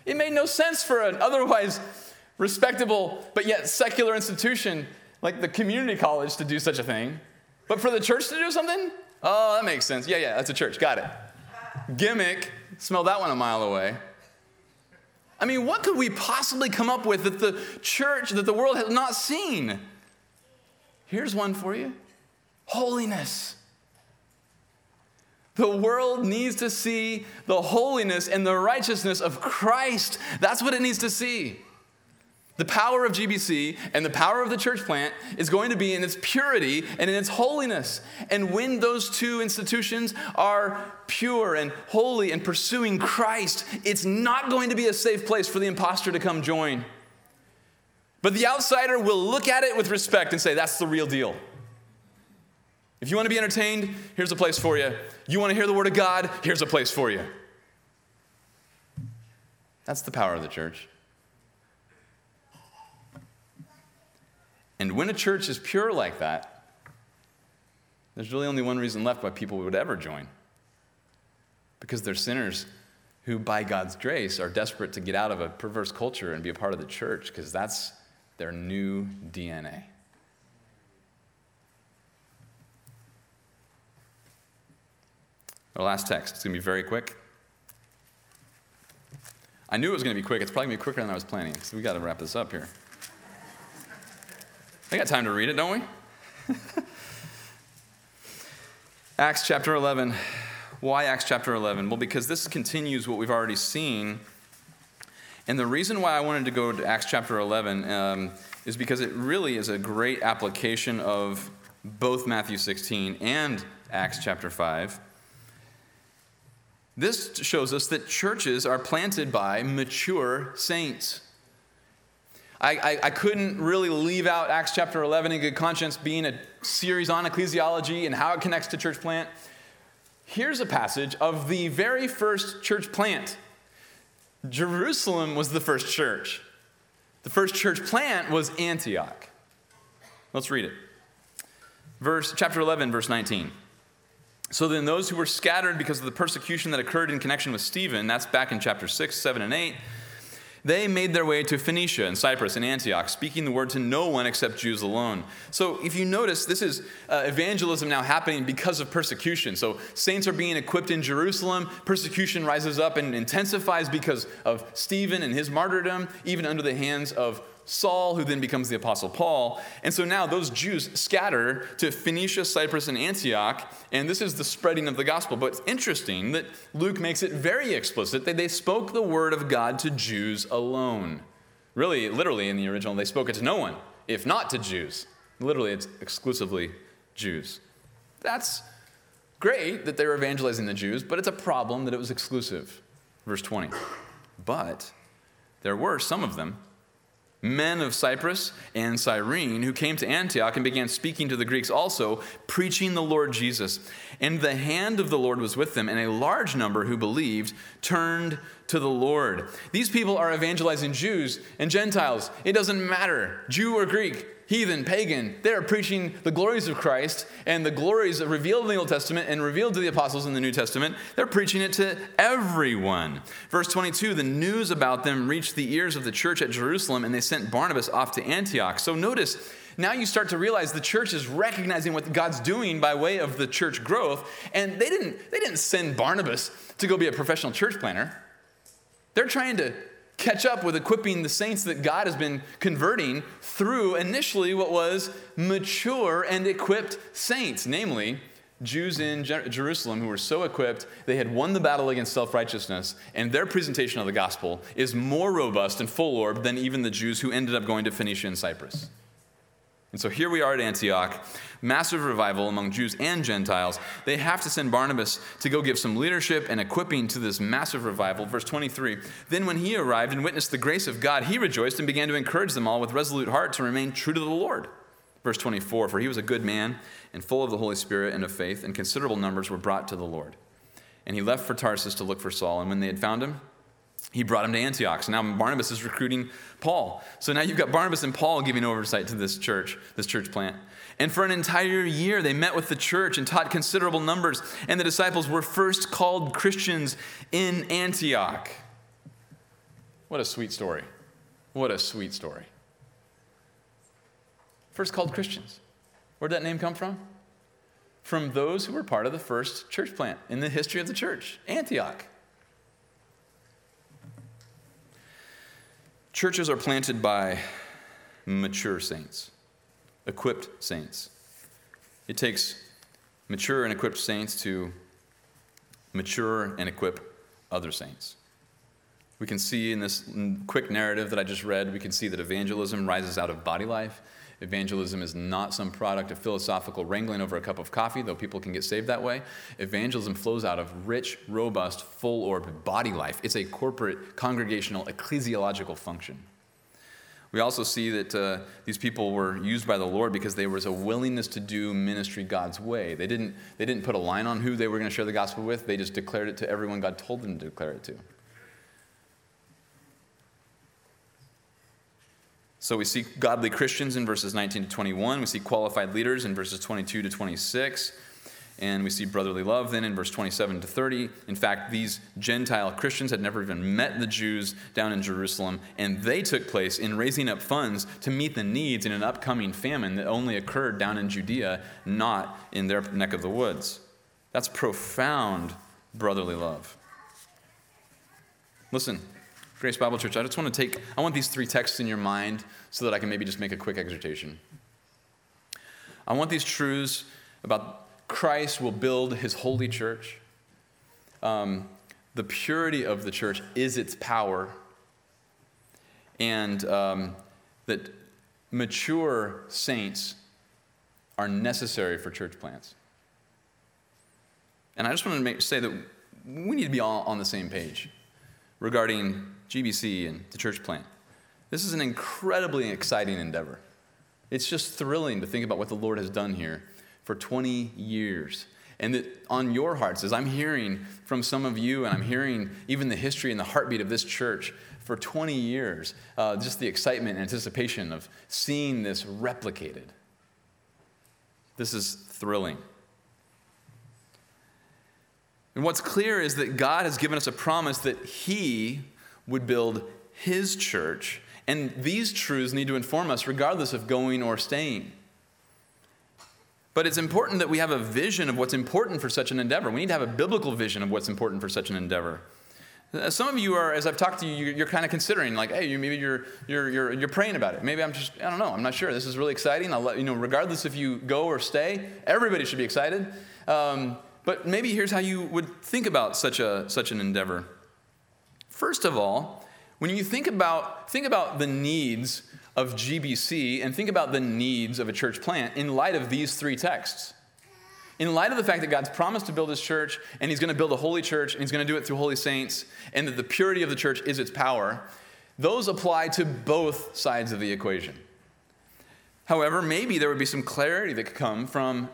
It made no sense for an otherwise respectable but yet secular institution like the community college to do such a thing. But for the church to do something? Oh, that makes sense. Yeah, yeah, that's a church. Got it gimmick, smell that one a mile away. I mean, what could we possibly come up with that the church, that the world has not seen? Here's one for you holiness. The world needs to see the holiness and the righteousness of Christ. That's what it needs to see. The power of GBC and the power of the church plant is going to be in its purity and in its holiness. And when those two institutions are pure and holy and pursuing Christ, it's not going to be a safe place for the impostor to come join. But the outsider will look at it with respect and say, that's the real deal. If you want to be entertained, here's a place for you. You want to hear the word of God, here's a place for you. That's the power of the church. And when a church is pure like that, there's really only one reason left why people would ever join. Because they're sinners who, by God's grace, are desperate to get out of a perverse culture and be a part of the church, because that's their new DNA. Our last text. It's going to be very quick. I knew it was going to be quick. It's probably going to be quicker than I was planning, so we got to wrap this up here. I got time to read it, don't we? [laughs] Acts chapter 11. Why Acts chapter 11? Well, because this continues what we've already seen. And the reason why I wanted to go to Acts chapter 11 um, is because it really is a great application of both Matthew 16 and Acts chapter 5. This shows us that churches are planted by mature saints. I, I, I, couldn't really leave out Acts chapter 11 in good conscience being a series on ecclesiology and how it connects to church plant. Here's a passage of the very first church plant. Jerusalem was the first church. The first church plant was Antioch. Let's read it. Verse chapter 11 verse 19. So then those who were scattered because of the persecution that occurred in connection with Stephen, that's back in chapter 6, 7 and 8, they made their way to Phoenicia and Cyprus and Antioch, speaking the word to no one except Jews alone. So, if you notice, this is uh, evangelism now happening because of persecution. So, saints are being equipped in Jerusalem. Persecution rises up and intensifies because of Stephen and his martyrdom, even under the hands of Saul, who then becomes the Apostle Paul. And so now those Jews scatter to Phoenicia, Cyprus, and Antioch, and this is the spreading of the gospel. But it's interesting that Luke makes it very explicit that they spoke the word of God to Jews alone. Really, literally in the original, they spoke it to no one, if not to Jews. Literally, it's exclusively Jews. That's great that they were evangelizing the Jews, but it's a problem that it was exclusive. Verse 20. But there were some of them men of Cyprus and Cyrene, who came to Antioch and began speaking to the Greeks also, preaching the Lord Jesus. And the hand of the Lord was with them, and a large number who believed turned to the Lord. These people are evangelizing Jews and Gentiles. It doesn't matter, Jew or Greek heathen, pagan, they're preaching the glories of Christ and the glories revealed in the Old Testament and revealed to the apostles in the New Testament. They're preaching it to everyone. Verse 22 the news about them reached the ears of the church at Jerusalem, and they sent Barnabas off to Antioch. So notice, now you start to realize the church is recognizing what God's doing by way of the church growth, and they didn't, they didn't send Barnabas to go be a professional church planner. They're trying to catch up with equipping the saints that God has been converting through initially what was mature and equipped saints, namely Jews in Jerusalem who were so equipped, they had won the battle against self righteousness, and their presentation of the gospel is more robust and full orbed than even the Jews who ended up going to Phoenicia and Cyprus. And so here we are at Antioch, massive revival among Jews and Gentiles. They have to send Barnabas to go give some leadership and equipping to this massive revival. Verse 23 Then, when he arrived and witnessed the grace of God, he rejoiced and began to encourage them all with resolute heart to remain true to the Lord. Verse 24 For he was a good man and full of the Holy Spirit and of faith, and considerable numbers were brought to the Lord. And he left for Tarsus to look for Saul, and when they had found him, he brought him to Antioch. So now Barnabas is recruiting Paul. So now you've got Barnabas and Paul giving oversight to this church, this church plant. And for an entire year, they met with the church and taught considerable numbers. And the disciples were first called Christians in Antioch. What a sweet story. What a sweet story. First called Christians. Where'd that name come from? From those who were part of the first church plant in the history of the church, Antioch. Churches are planted by mature saints, equipped saints. It takes mature and equipped saints to mature and equip other saints. We can see in this quick narrative that I just read, we can see that evangelism rises out of body life. Evangelism is not some product of philosophical wrangling over a cup of coffee, though people can get saved that way. Evangelism flows out of rich, robust, full orbed body life. It's a corporate, congregational, ecclesiological function. We also see that uh, these people were used by the Lord because there was a willingness to do ministry God's way. They didn't, they didn't put a line on who they were going to share the gospel with, they just declared it to everyone God told them to declare it to. So we see godly Christians in verses 19 to 21. We see qualified leaders in verses 22 to 26. And we see brotherly love then in verse 27 to 30. In fact, these Gentile Christians had never even met the Jews down in Jerusalem, and they took place in raising up funds to meet the needs in an upcoming famine that only occurred down in Judea, not in their neck of the woods. That's profound brotherly love. Listen, Grace Bible Church, I just want to take, I want these three texts in your mind so that I can maybe just make a quick exhortation. I want these truths about Christ will build his holy church. Um, the purity of the church is its power. And um, that mature saints are necessary for church plants. And I just want to make, say that we need to be all on the same page regarding GBC and the church plant. This is an incredibly exciting endeavor. It's just thrilling to think about what the Lord has done here for 20 years. And that on your hearts, as I'm hearing from some of you, and I'm hearing even the history and the heartbeat of this church for 20 years, uh, just the excitement and anticipation of seeing this replicated. This is thrilling. And what's clear is that God has given us a promise that He would build His church. And these truths need to inform us regardless of going or staying. But it's important that we have a vision of what's important for such an endeavor. We need to have a biblical vision of what's important for such an endeavor. Uh, some of you are, as I've talked to you, you're, kind of considering, like, hey, maybe you're, you're, you're, you're praying about it. Maybe I'm just, I don't know, I'm not sure. This is really exciting. I'll let you know, regardless if you go or stay, everybody should be excited. Um, but maybe here's how you would think about such, a, such an endeavor. First of all, when you think about, think about the needs of GBC and think about the needs of a church plant in light of these three texts. In light of the fact that God's promised to build his church and he's going to build a holy church and he's going to do it through holy saints and that the purity of the church is its power, those apply to both sides of the equation. However, maybe there would be some clarity that could come from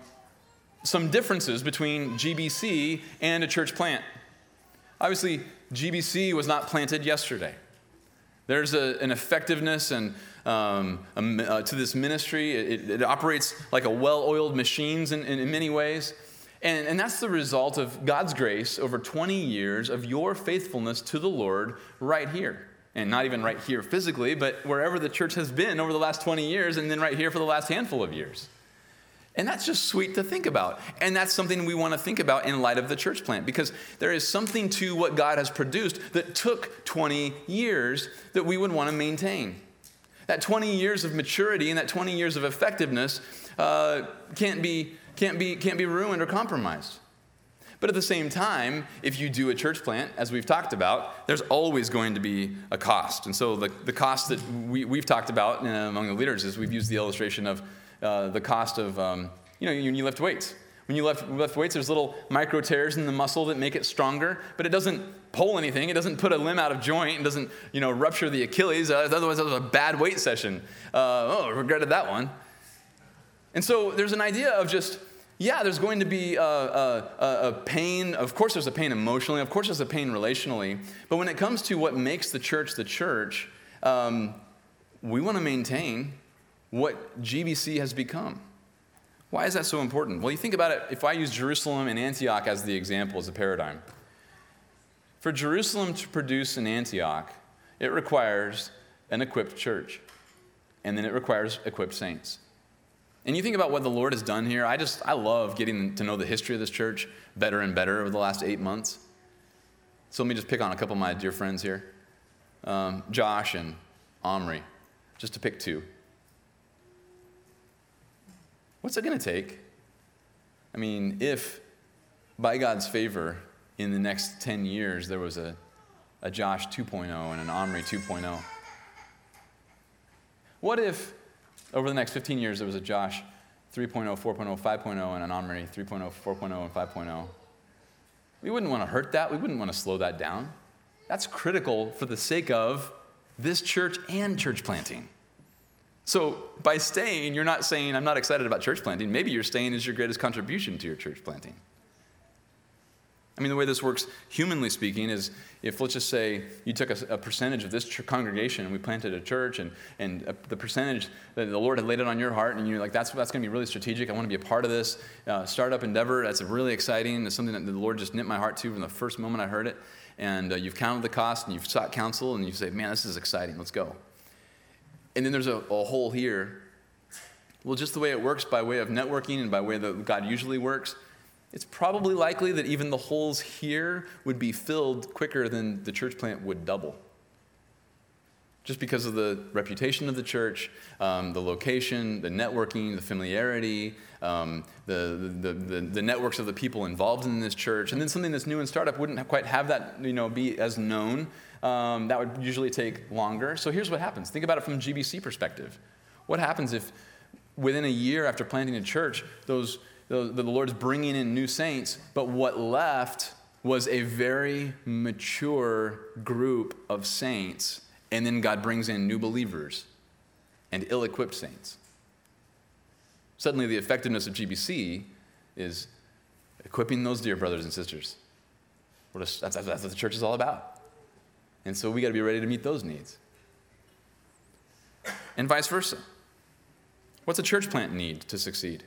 some differences between GBC and a church plant. Obviously, GBC was not planted yesterday. There's a, an effectiveness and um, uh, to this ministry. It, it, operates like a well-oiled machine in, in, in many ways. And, and that's the result of God's grace over 20 years of your faithfulness to the Lord right here. And not even right here physically, but wherever the church has been over the last 20 years, and then right here for the last handful of years. And that's just sweet to think about. And that's something we want to think about in light of the church plant because there is something to what God has produced that took 20 years that we would want to maintain. That 20 years of maturity and that 20 years of effectiveness uh, can't, be, can't, be, can't be ruined or compromised. But at the same time, if you do a church plant, as we've talked about, there's always going to be a cost. And so the, the cost that we, we've talked about uh, among the leaders is we've used the illustration of uh, the cost of, um, you know, when you lift weights. When you lift, lift weights, there's little micro tears in the muscle that make it stronger, but it doesn't pull anything. It doesn't put a limb out of joint. It doesn't, you know, rupture the Achilles. Uh, otherwise, that was a bad weight session. Uh, oh, regretted that one. And so there's an idea of just, yeah, there's going to be a, a, a, pain. Of course, there's a pain emotionally. Of course, there's a pain relationally. But when it comes to what makes the church the church, um, we want to maintain what GBC has become. Why is that so important? Well, you think about it, if I use Jerusalem and Antioch as the example, as a paradigm. For Jerusalem to produce an Antioch, it requires an equipped church, and then it requires equipped saints. And you think about what the Lord has done here. I just, I love getting to know the history of this church better and better over the last eight months. So let me just pick on a couple of my dear friends here um, Josh and Omri, just to pick two. What's it going to take? I mean, if by God's favor, in the next 10 years, there was a, a Josh 2.0 and an Omri 2.0. What if over the next 15 years there was a Josh 3.0, 4.0, 5.0, and an Omri 3.0, 4.0, and 5.0? We wouldn't want to hurt that. We wouldn't want to slow that down. That's critical for the sake of this church and church planting. So by staying, you're not saying, I'm not excited about church planting. Maybe you're staying is your greatest contribution to your church planting. I mean, the way this works, humanly speaking, is if, let's just say, you took a, a percentage of this ch- congregation and we planted a church, and, and a, the percentage that the Lord had laid it on your heart, and you're like, that's, that's going to be really strategic. I want to be a part of this uh, startup endeavor. That's really exciting. It's something that the Lord just nipped my heart to from the first moment I heard it. And uh, you've counted the cost, and you've sought counsel, and you say, man, this is exciting. Let's go. And then there's a, a hole here. Well, just the way it works by way of networking and by way that God usually works, it's probably likely that even the holes here would be filled quicker than the church plant would double. Just because of the reputation of the church, um, the location, the networking, the familiarity, um, the, the, the, the, networks of the people involved in this church, and then something that's new and startup wouldn't quite have that, you know, be as known um, that would usually take longer. So here's what happens think about it from GBC perspective. What happens if within a year after planting a church, those, those, the Lord's bringing in new saints, but what left was a very mature group of saints And then God brings in new believers and ill equipped saints. Suddenly, the effectiveness of GBC is equipping those dear brothers and sisters. That's, that's, what the church is all about. And so we got to be ready to meet those needs. And vice versa. What's a church plant need to succeed?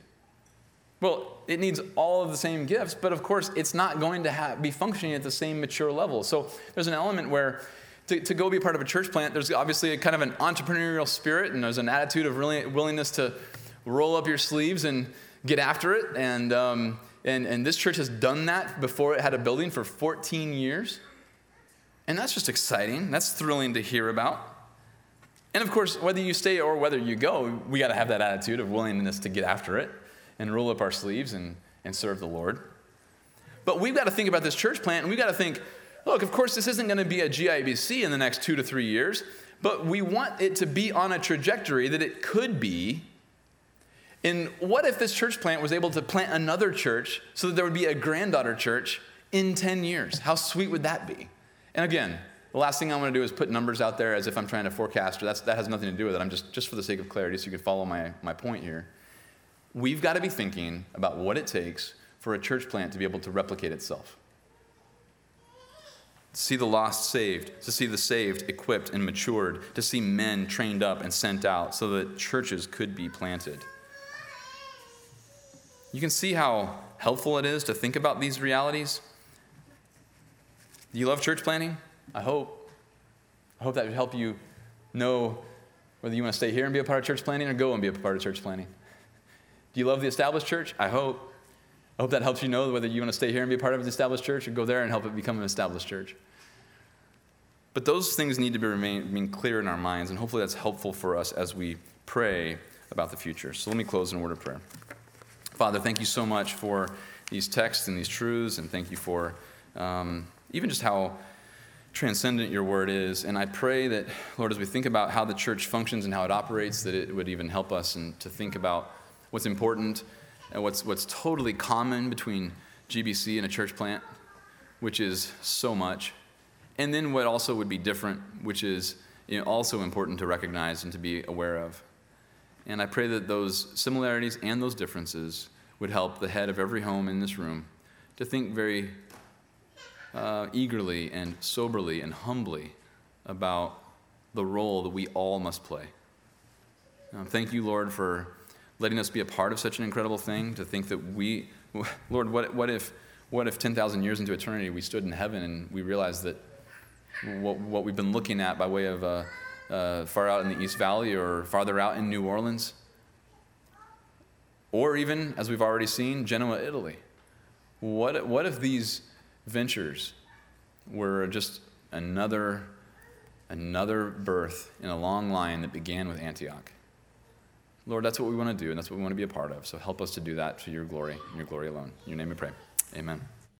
Well, it needs all of the same gifts, but of course, it's not going to have, be functioning at the same mature level. So there's an element where to, to go be part of a church plant, there's obviously a kind of an entrepreneurial spirit, and there's an attitude of really willingness to roll up your sleeves and get after it. And, um, and, and this church has done that before it had a building for 14 years. And that's just exciting. That's thrilling to hear about. And of course, whether you stay or whether you go, we got to have that attitude of willingness to get after it and roll up our sleeves and, and serve the Lord. But we've got to think about this church plant, and we've got to think look, of course, this isn't going to be a GIBC in the next two to three years, but we want it to be on a trajectory that it could be. And what if this church plant was able to plant another church so that there would be a granddaughter church in 10 years? How sweet would that be? And again, the last thing I want to do is put numbers out there as if I'm trying to forecast, or that's, that has nothing to do with it. I'm just, just for the sake of clarity, so you can follow my, my point here. We've got to be thinking about what it takes for a church plant to be able to replicate itself. To see the lost saved, to see the saved equipped and matured, to see men trained up and sent out so that churches could be planted. You can see how helpful it is to think about these realities. Do you love church planting? I hope. I hope that would help you know whether you want to stay here and be a part of church planting or go and be a part of church planting. Do you love the established church? I hope. I hope that helps you know whether you want to stay here and be part of the established church or go there and help it become an established church. But those things need to be remain, remain clear in our minds, and hopefully that's helpful for us as we pray about the future. So let me close in a word of prayer. Father, thank you so much for these texts and these truths, and thank you for um, even just how transcendent your word is. And I pray that, Lord, as we think about how the church functions and how it operates, that it would even help us and to think about what's important what's, what's totally common between GBC and a church plant, which is so much. And then what also would be different, which is you know, also important to recognize and to be aware of. And I pray that those similarities and those differences would help the head of every home in this room to think very uh, eagerly and soberly and humbly about the role that we all must play. Um, thank you, Lord, for letting us be a part of such an incredible thing. To think that we, [laughs] Lord, what, what if, what if 10,000 years into eternity we stood in heaven and we realized that what, what we've been looking at by way of uh, uh, far out in the East Valley or farther out in New Orleans, or even, as we've already seen, Genoa, Italy. What, what if these ventures were just another, another birth in a long line that began with Antioch. Lord, that's what we want to do, and that's what we want to be a part of. So help us to do that to your glory and your glory alone. In your name we pray. Amen.